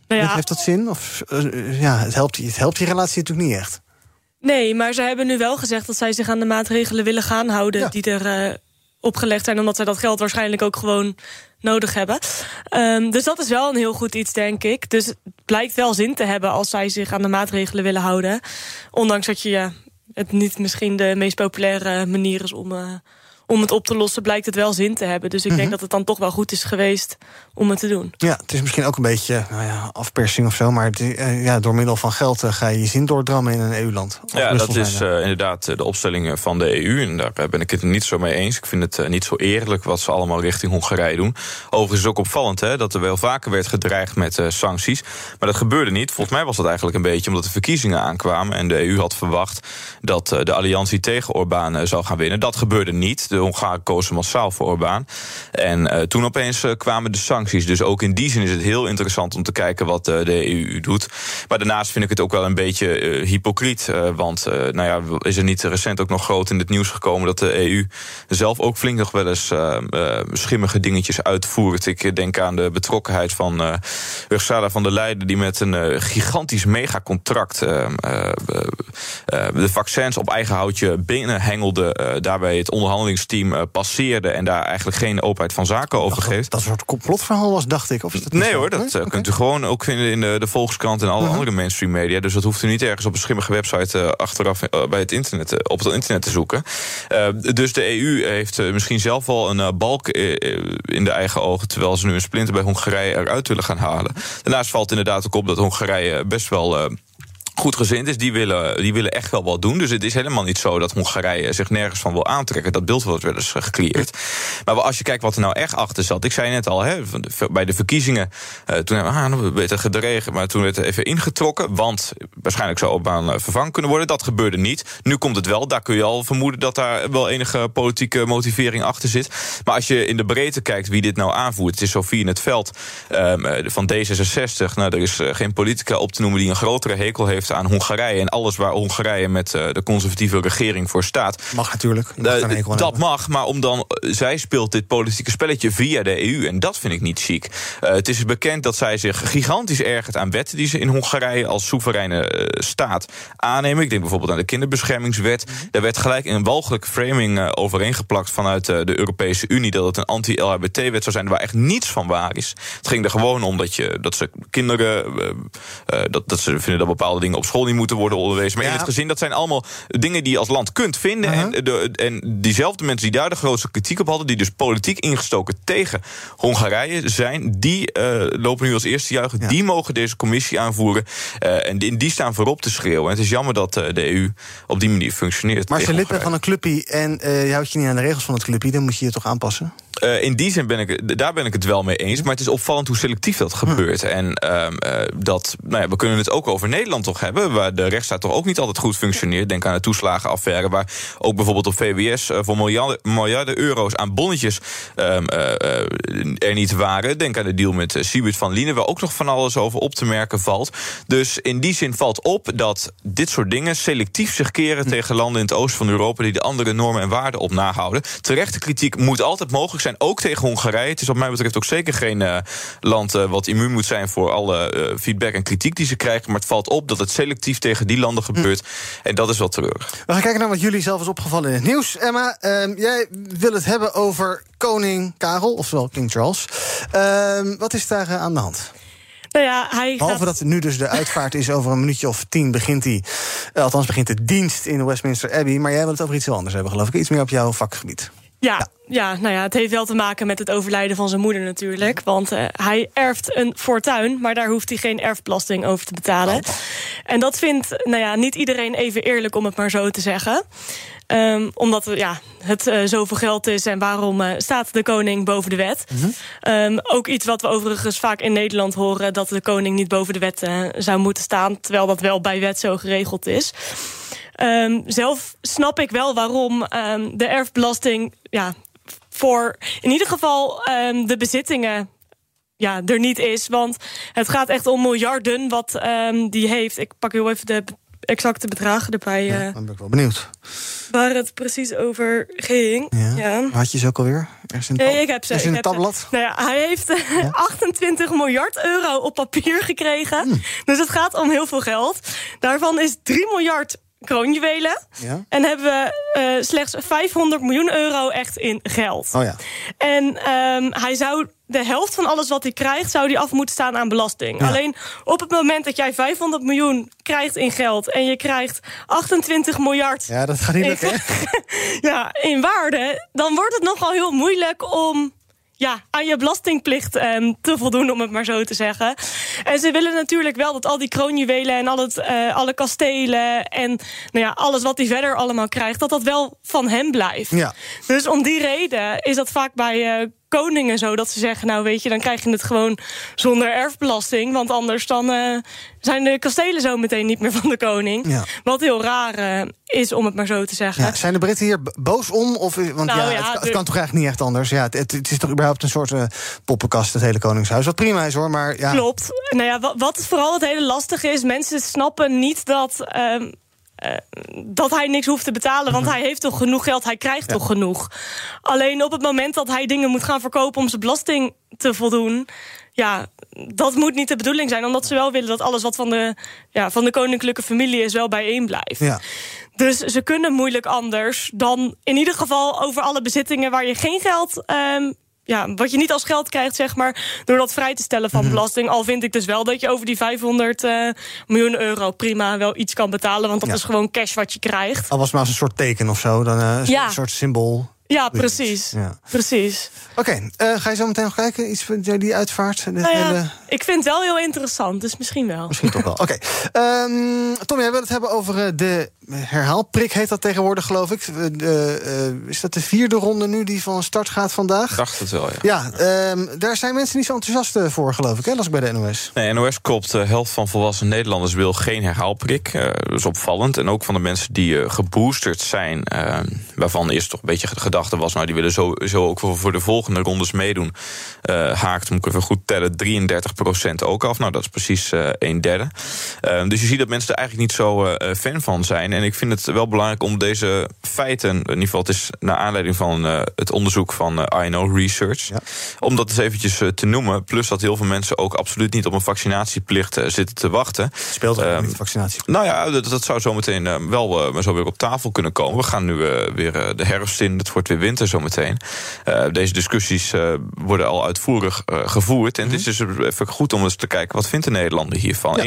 Speaker 2: Nou ja, heeft dat zin? Of uh, ja, het helpt, het helpt die relatie natuurlijk niet echt.
Speaker 3: Nee, maar ze hebben nu wel gezegd dat zij zich aan de maatregelen willen gaan houden ja. die er opgelegd zijn, omdat zij dat geld waarschijnlijk ook gewoon nodig hebben. Um, dus dat is wel een heel goed iets, denk ik. Dus het blijkt wel zin te hebben als zij zich aan de maatregelen willen houden. Ondanks dat je het niet misschien de meest populaire manier is om, uh, om het op te lossen blijkt het wel zin te hebben. Dus ik
Speaker 2: Mhm.
Speaker 3: denk dat het dan toch wel goed is geweest om het te doen.
Speaker 2: Ja, het is misschien ook een beetje nou ja, afpersing of zo. Maar het, eh, ja, door middel van geld eh, ga je je zin doordrammen in een EU-land.
Speaker 4: Ja,
Speaker 2: Brussel
Speaker 4: dat is eh, inderdaad de opstelling van de EU. En daar ben ik het niet zo mee eens. Ik vind het niet zo eerlijk wat ze allemaal richting Hongarije doen. Overigens is het ook opvallend hè, dat er wel vaker werd gedreigd met eh, sancties. Maar dat gebeurde niet. Volgens mij was dat eigenlijk een beetje omdat de verkiezingen aankwamen. En de EU had verwacht dat de alliantie tegen Orbán zou gaan winnen. Dat gebeurde niet. De Hongaren kozen massaal voor Orbán. En eh, toen opeens eh, kwamen de sancties. Dus ook in die zin is het heel interessant om te kijken wat eh, de EU doet. Maar daarnaast vind ik het ook wel een beetje hypocriet. want nou ja, is er niet recent ook nog groot in het nieuws gekomen dat de EU zelf ook flink nog wel eens schimmige dingetjes uitvoert. Ik denk aan de betrokkenheid van eh Ursula van der Leyen, die met een gigantisch megacontract eh, de vaccins op eigen houtje binnenhengelde. daarbij het onderhandelingsteam eh, passeerde en daar eigenlijk geen openheid van zaken over geeft.
Speaker 2: Dat soort complotverhaal was, dacht ik. Of is dat
Speaker 4: Nee
Speaker 2: zo?
Speaker 4: hoor, dat eh, kunt u gewoon ook vinden in de, de Volkskrant en alle andere mainstream media. Dus dat hoeft u niet ergens op een schimmige website eh, achteraf eh, bij het internet, eh, op het internet te zoeken. Eh, dus de EU heeft eh, misschien zelf wel een eh, balk eh, eh, in de eigen ogen, terwijl ze nu een splinter bij Hongarije eruit willen gaan halen. Daarnaast valt inderdaad ook op dat Hongarije best wel. Goed gezind is, die willen, die willen echt wel wat doen. Dus het is helemaal niet zo dat Hongarije zich nergens van wil aantrekken. Dat beeld wordt wel eens eh, gecreëerd. Maar als je kijkt wat er nou echt achter zat. Ik zei net al, hè, bij de verkiezingen. eh, toen hebben we ah, nou, werd er gedreigd. Maar toen werd er even ingetrokken. Want waarschijnlijk zou Orbán eh, vervangen kunnen worden. Dat gebeurde niet. Nu komt het wel. Daar kun je al vermoeden dat daar wel enige politieke motivering achter zit. Maar als je in de breedte kijkt wie dit nou aanvoert. Het is Sofie in het veld ehm, eh, van D66. Nou, er is geen politica op te noemen die een grotere hekel heeft aan Hongarije. En alles waar Hongarije met eh, de conservatieve regering voor staat.
Speaker 2: Mag natuurlijk. Mag
Speaker 4: Eh, dat
Speaker 2: hebben.
Speaker 4: mag, maar om dan, eh, zij speelt dit politieke spelletje via de EU. En dat vind ik niet chic. Het is bekend dat zij zich gigantisch ergert aan wetten die ze in Hongarije als soevereine staat aannemen. Ik denk bijvoorbeeld aan de kinderbeschermingswet. Daar werd gelijk een walgelijke framing overeengeplakt vanuit de Europese Unie dat het een anti-LHBT-wet zou zijn waar echt niets van waar is. Het ging er gewoon om dat, je, dat ze kinderen, dat, dat ze vinden dat bepaalde dingen op school niet moeten worden onderwezen. Maar in het gezin, dat zijn allemaal dingen die je als land kunt vinden. en, de, en diezelfde mensen die daar de grootste kritiek op hadden, die dus politiek ingestoken tegen Hongarije zijn, die eh, lopen nu als eerste juichen. Die mogen deze commissie aanvoeren. Eh, en die, die staan voorop te schreeuwen. En het is jammer dat eh, de EU op die manier functioneert.
Speaker 2: Maar als je lid bent van een clubje en je houdt je niet aan de regels van het clubje... dan moet je je toch aanpassen?
Speaker 4: Eh, in die zin ben ik, daar ben ik het wel mee eens. Maar het is opvallend hoe selectief dat gebeurt. En ehm, eh, dat, nou ja, we kunnen het ook over Nederland toch hebben, waar de rechtsstaat toch ook niet altijd goed functioneert. Denk aan de toeslagenaffaire, waar ook bijvoorbeeld op VWS eh, voor miljarden, miljarden euro's aan bonnetjes ehm, eh, eh, er niet waren. Denk aan de deal met Siebert van Lienen, waar ook nog van alles over op te merken valt. Dus in die zin valt op dat dit soort dingen selectief zich keren tegen landen in het oosten van Europa die de andere normen en waarden op nahouden. Terechte kritiek moet altijd mogelijk zijn, ook tegen Hongarije. Het is wat mij betreft ook zeker geen eh, land eh, wat immuun moet zijn voor alle eh, feedback en kritiek die ze krijgen. Maar het valt op dat het selectief tegen die landen gebeurt. En dat is wel treurig.
Speaker 2: We gaan kijken naar wat jullie zelf is opgevallen in het nieuws. Emma, ehm, jij wil het hebben over koning Karel, oftewel King Charles. Ehm, wat is daar aan de hand?
Speaker 3: Nou ja, hij
Speaker 2: Behalve
Speaker 3: gaat...
Speaker 2: dat nu dus de uitvaart is, over een minuutje of tien begint hij... althans begint de dienst in Westminster Abbey. Maar jij wil het over iets heel anders hebben, geloof ik. Iets meer op jouw vakgebied.
Speaker 3: Ja, ja. nou ja, het heeft wel te maken met het overlijden van zijn moeder natuurlijk. Want eh, hij erft een fortuin, maar daar hoeft hij geen erfbelasting over te betalen. En dat vindt nou ja, niet iedereen even eerlijk, om het maar zo te zeggen. Ehm, omdat ja, het eh, zoveel geld is en waarom eh, staat de koning boven de wet. Ehm, ook iets wat we overigens vaak in Nederland horen... dat de koning niet boven de wet zou moeten staan... terwijl dat wel bij wet zo geregeld is. Ehm, zelf snap ik wel waarom ehm, de erfbelasting... Ja, voor in ieder geval ehm, de bezittingen ja, er niet is. Want het gaat echt om miljarden wat die heeft. Ik pak heel even de exacte bedragen erbij... eh,
Speaker 2: Dan ben ik wel benieuwd.
Speaker 3: waar het precies over ging. Ja.
Speaker 2: Had je ze ook alweer? Ergens in
Speaker 3: Nee, ik heb ze.
Speaker 2: in het tabblad?
Speaker 3: Nou ja, hij heeft eh, 28 miljard euro op papier gekregen.
Speaker 2: Hmm.
Speaker 3: Dus het gaat om heel veel geld. Daarvan is 3 miljard kroonjuwelen.
Speaker 2: Ja.
Speaker 3: En hebben we eh, slechts 500 miljoen euro echt in geld.
Speaker 2: Oh ja.
Speaker 3: En ehm, hij zou de helft van alles wat hij krijgt, zou hij af moeten staan aan belasting.
Speaker 2: Ja.
Speaker 3: Alleen op het moment dat jij 500 miljoen krijgt in geld en je krijgt 28 miljard
Speaker 2: Ja, dat gaat niet lukken.
Speaker 3: ja, in waarde, dan wordt het nogal heel moeilijk om ja, aan je belastingplicht ehm, te voldoen, om het maar zo te zeggen. En ze willen natuurlijk wel dat al die kroonjuwelen en al het, eh, alle kastelen en nou ja, alles wat hij verder allemaal krijgt, dat dat wel van hem blijft.
Speaker 2: Ja.
Speaker 3: Dus om die reden is dat vaak bij koningen zo dat ze zeggen: Nou, weet je, dan krijg je het gewoon zonder erfbelasting. Want anders dan eh, zijn de kastelen zo meteen niet meer van de koning.
Speaker 2: Ja.
Speaker 3: Wat heel raar eh, is, om het maar zo te zeggen.
Speaker 2: Ja, zijn de Britten hier boos om? Of, want
Speaker 3: Nou
Speaker 2: ja,
Speaker 3: ja,
Speaker 2: het, kan toch eigenlijk niet echt anders? Ja, het, het, is toch überhaupt een soort eh, poppenkast, het hele Koningshuis. Wat prima is hoor, maar ja.
Speaker 3: Klopt. Nou ja, wat, wat vooral het hele lastige is, mensen snappen niet dat. Eh, dat hij niks hoeft te betalen, want hij heeft toch genoeg geld, hij krijgt toch genoeg. Alleen op het moment dat hij dingen moet gaan verkopen om zijn belasting te voldoen, ja, dat moet niet de bedoeling zijn, omdat ze wel willen dat alles wat van de, ja, van de koninklijke familie is wel bijeen blijft.
Speaker 2: Ja.
Speaker 3: Dus ze kunnen moeilijk anders dan in ieder geval over alle bezittingen waar je geen geld. ehm, ja, wat je niet als geld krijgt, zeg maar, door dat vrij te stellen van belasting. Al vind ik dus wel dat je over die 500 eh, miljoen euro prima wel iets kan betalen. Want dat
Speaker 2: Ja.
Speaker 3: is gewoon cash wat je krijgt.
Speaker 2: Al was het maar als een soort teken of zo, dan eh, een
Speaker 3: Ja.
Speaker 2: soort symbool.
Speaker 3: Ja, precies.
Speaker 2: Ja.
Speaker 3: Precies.
Speaker 2: Oké, eh, ga je zo meteen nog kijken? Iets van die uitvaart?
Speaker 3: Nou ja,
Speaker 2: hele...
Speaker 3: ik vind het wel heel interessant, dus misschien wel.
Speaker 2: Misschien toch wel. Oké. Ehm, Tom, jij wil het hebben over de herhaalprik, heet dat tegenwoordig, geloof ik. Eh, de, eh, is dat de vierde ronde nu die van start gaat vandaag?
Speaker 4: Ik dacht het wel, ja.
Speaker 2: Ja, ehm, daar zijn mensen niet zo enthousiast eh, voor, geloof ik, hè? las ik bij de NOS.
Speaker 4: Nee, NOS klopt. De helft van volwassen Nederlanders wil geen herhaalprik. Eh, dat is opvallend. En ook van de mensen die eh, geboosterd zijn... eh, waarvan eerst toch een beetje de gedachte was... nou, die willen sowieso ook voor, de volgende rondes meedoen... eh, haakt, moet ik even goed tellen, 33% ook af. Nou, dat is precies eh een derde. Eh, dus je ziet dat mensen er eigenlijk niet zo eh, fan van zijn. En ik vind het wel belangrijk om deze feiten... in ieder geval, het is naar aanleiding van eh, het onderzoek van eh INO Research... om dat eens eventjes eh, te noemen. Plus dat heel veel mensen ook absoluut niet op een vaccinatieplicht zitten te wachten.
Speaker 2: Speelt ook
Speaker 4: Ehm,
Speaker 2: niet, vaccinatie.
Speaker 4: nou ja, dat, dat zou zometeen wel zo weer op tafel kunnen komen. We gaan nu weer de herfst in, het wordt weer winter zometeen. Deze discussies worden al uitvoerig gevoerd. En het is dus even goed om eens te kijken, wat vindt de Nederlander hiervan? 71%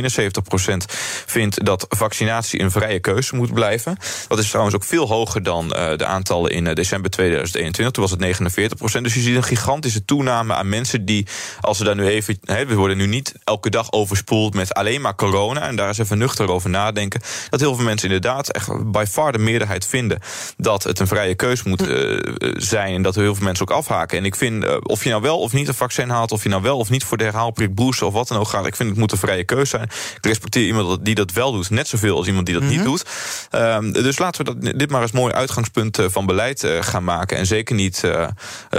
Speaker 4: vindt dat vaccinatie een vrije keuze moet blijven. Dat is trouwens ook veel hoger dan eh, de aantallen in eh, december 2021. Toen was het 49%. Dus je ziet een gigantische toename aan mensen die, als ze daar nu even... Hè, we worden nu niet elke dag overspoeld met alleen maar corona... en daar eens even nuchter over nadenken... dat heel veel mensen inderdaad echt by far de meerderheid vinden... dat het een vrije keus moet eh, zijn en dat er heel veel mensen ook afhaken. En ik vind, of je nou wel of niet een vaccin haalt... of je nou wel of niet voor de herhaalprik booster of wat dan ook gaat... ik vind het moet een vrije keus zijn. Ik respecteer iemand die dat wel doet, net zoveel als iemand die dat niet doet. Ehm, dus laten we dat, dit maar als mooi uitgangspunt eh, van beleid eh, gaan maken. En zeker niet eh,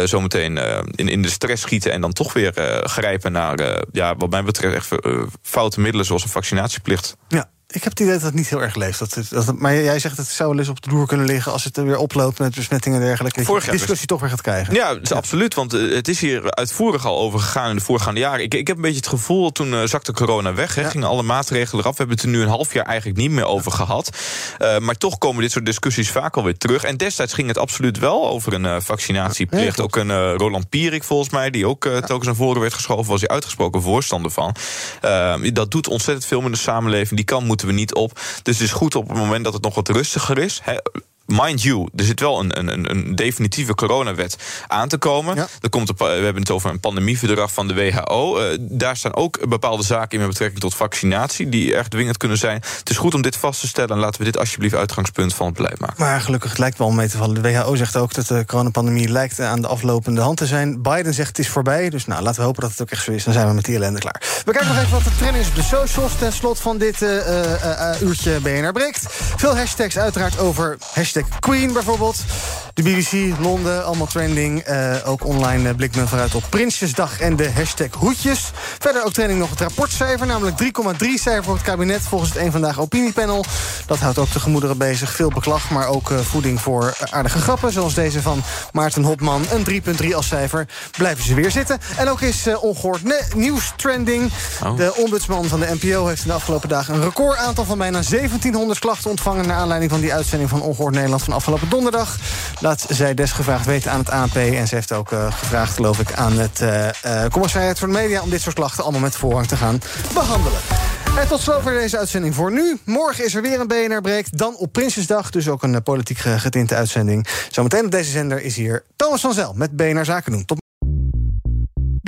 Speaker 4: zometeen in, in de stress schieten... en dan toch weer grijpen naar, ja, wat mij betreft, echt foute middelen... zoals een vaccinatieplicht.
Speaker 2: Ja. Ik heb het idee dat het niet heel erg leeft. Dat het, dat het- maar jij zegt het zou wel eens op de loer kunnen liggen... als het er weer oploopt met besmettingen en dergelijke. Dat
Speaker 4: Vorig jaar
Speaker 2: discussie toch weer gaat krijgen.
Speaker 4: Ja, dat is absoluut. Want eh, het is hier uitvoerig al over gegaan in de voorgaande jaren. Ik, ik heb een beetje het gevoel, toen eh, zakte corona weg, gingen alle maatregelen eraf. We hebben het er nu een half jaar eigenlijk niet meer over gehad. Eh, maar toch komen dit soort discussies vaak alweer terug. En destijds ging het absoluut wel over een vaccinatieplicht. ook een Roland Pierik volgens mij, die ook telkens naar voren werd geschoven, was hij uitgesproken voorstander van. Eh, dat doet ontzettend veel in de samenleving. Die moeten we niet op. Dus het is goed op het moment dat het nog wat rustiger is. Mind you, er zit wel een, een, een definitieve coronawet aan te komen. Er komt een, pa- we hebben het over een pandemieverdrag van de WHO. Eh, daar staan ook bepaalde zaken in met betrekking tot vaccinatie... die erg dwingend kunnen zijn. Het is goed om dit vast te stellen... en laten we dit alsjeblieft uitgangspunt van het beleid maken.
Speaker 2: Maar gelukkig het lijkt wel mee te vallen. De WHO zegt ook dat de coronapandemie lijkt aan de aflopende hand te zijn. Biden zegt het is voorbij. Dus nou, laten we hopen dat het ook echt zo is. Dan zijn we met die ellende klaar. We kijken nog even wat de trending is op de socials. Ten slot van dit eh, eh, eh, uurtje BNR breekt. Veel hashtags uiteraard over hashtag Queen bijvoorbeeld. De BBC, Londen, allemaal trending. Eh, ook online uh, blikt men vooruit op Prinsjesdag en de hashtag hoedjes. Verder ook trending nog het rapportcijfer, namelijk 3,3 cijfer voor het kabinet... volgens het een Vandaag opiniepanel. Dat houdt ook de gemoederen bezig. Veel beklag, maar ook uh, voeding voor aardige grappen... zoals deze van Maarten Hopman. Een 3,3 als cijfer. Blijven ze weer zitten. En ook is ongehoord nieuws trending. Oh. De ombudsman van de NPO heeft in de afgelopen dagen... een record aantal van bijna 1700 klachten ontvangen... naar aanleiding van die uitzending van Ongehoord Nederland van afgelopen donderdag. Laat zij desgevraagd weten aan het ANP. En ze heeft ook uh, gevraagd, geloof ik, aan het uh, uh, commissariat voor de media... om dit soort klachten allemaal met voorrang te gaan behandelen. En tot zover deze uitzending voor nu. Morgen is er weer een BNR-break, dan op Prinsjesdag. Dus ook een politiek getinte uitzending. Zometeen op deze zender is hier Thomas van Zel met BNR Zaken doen. Tot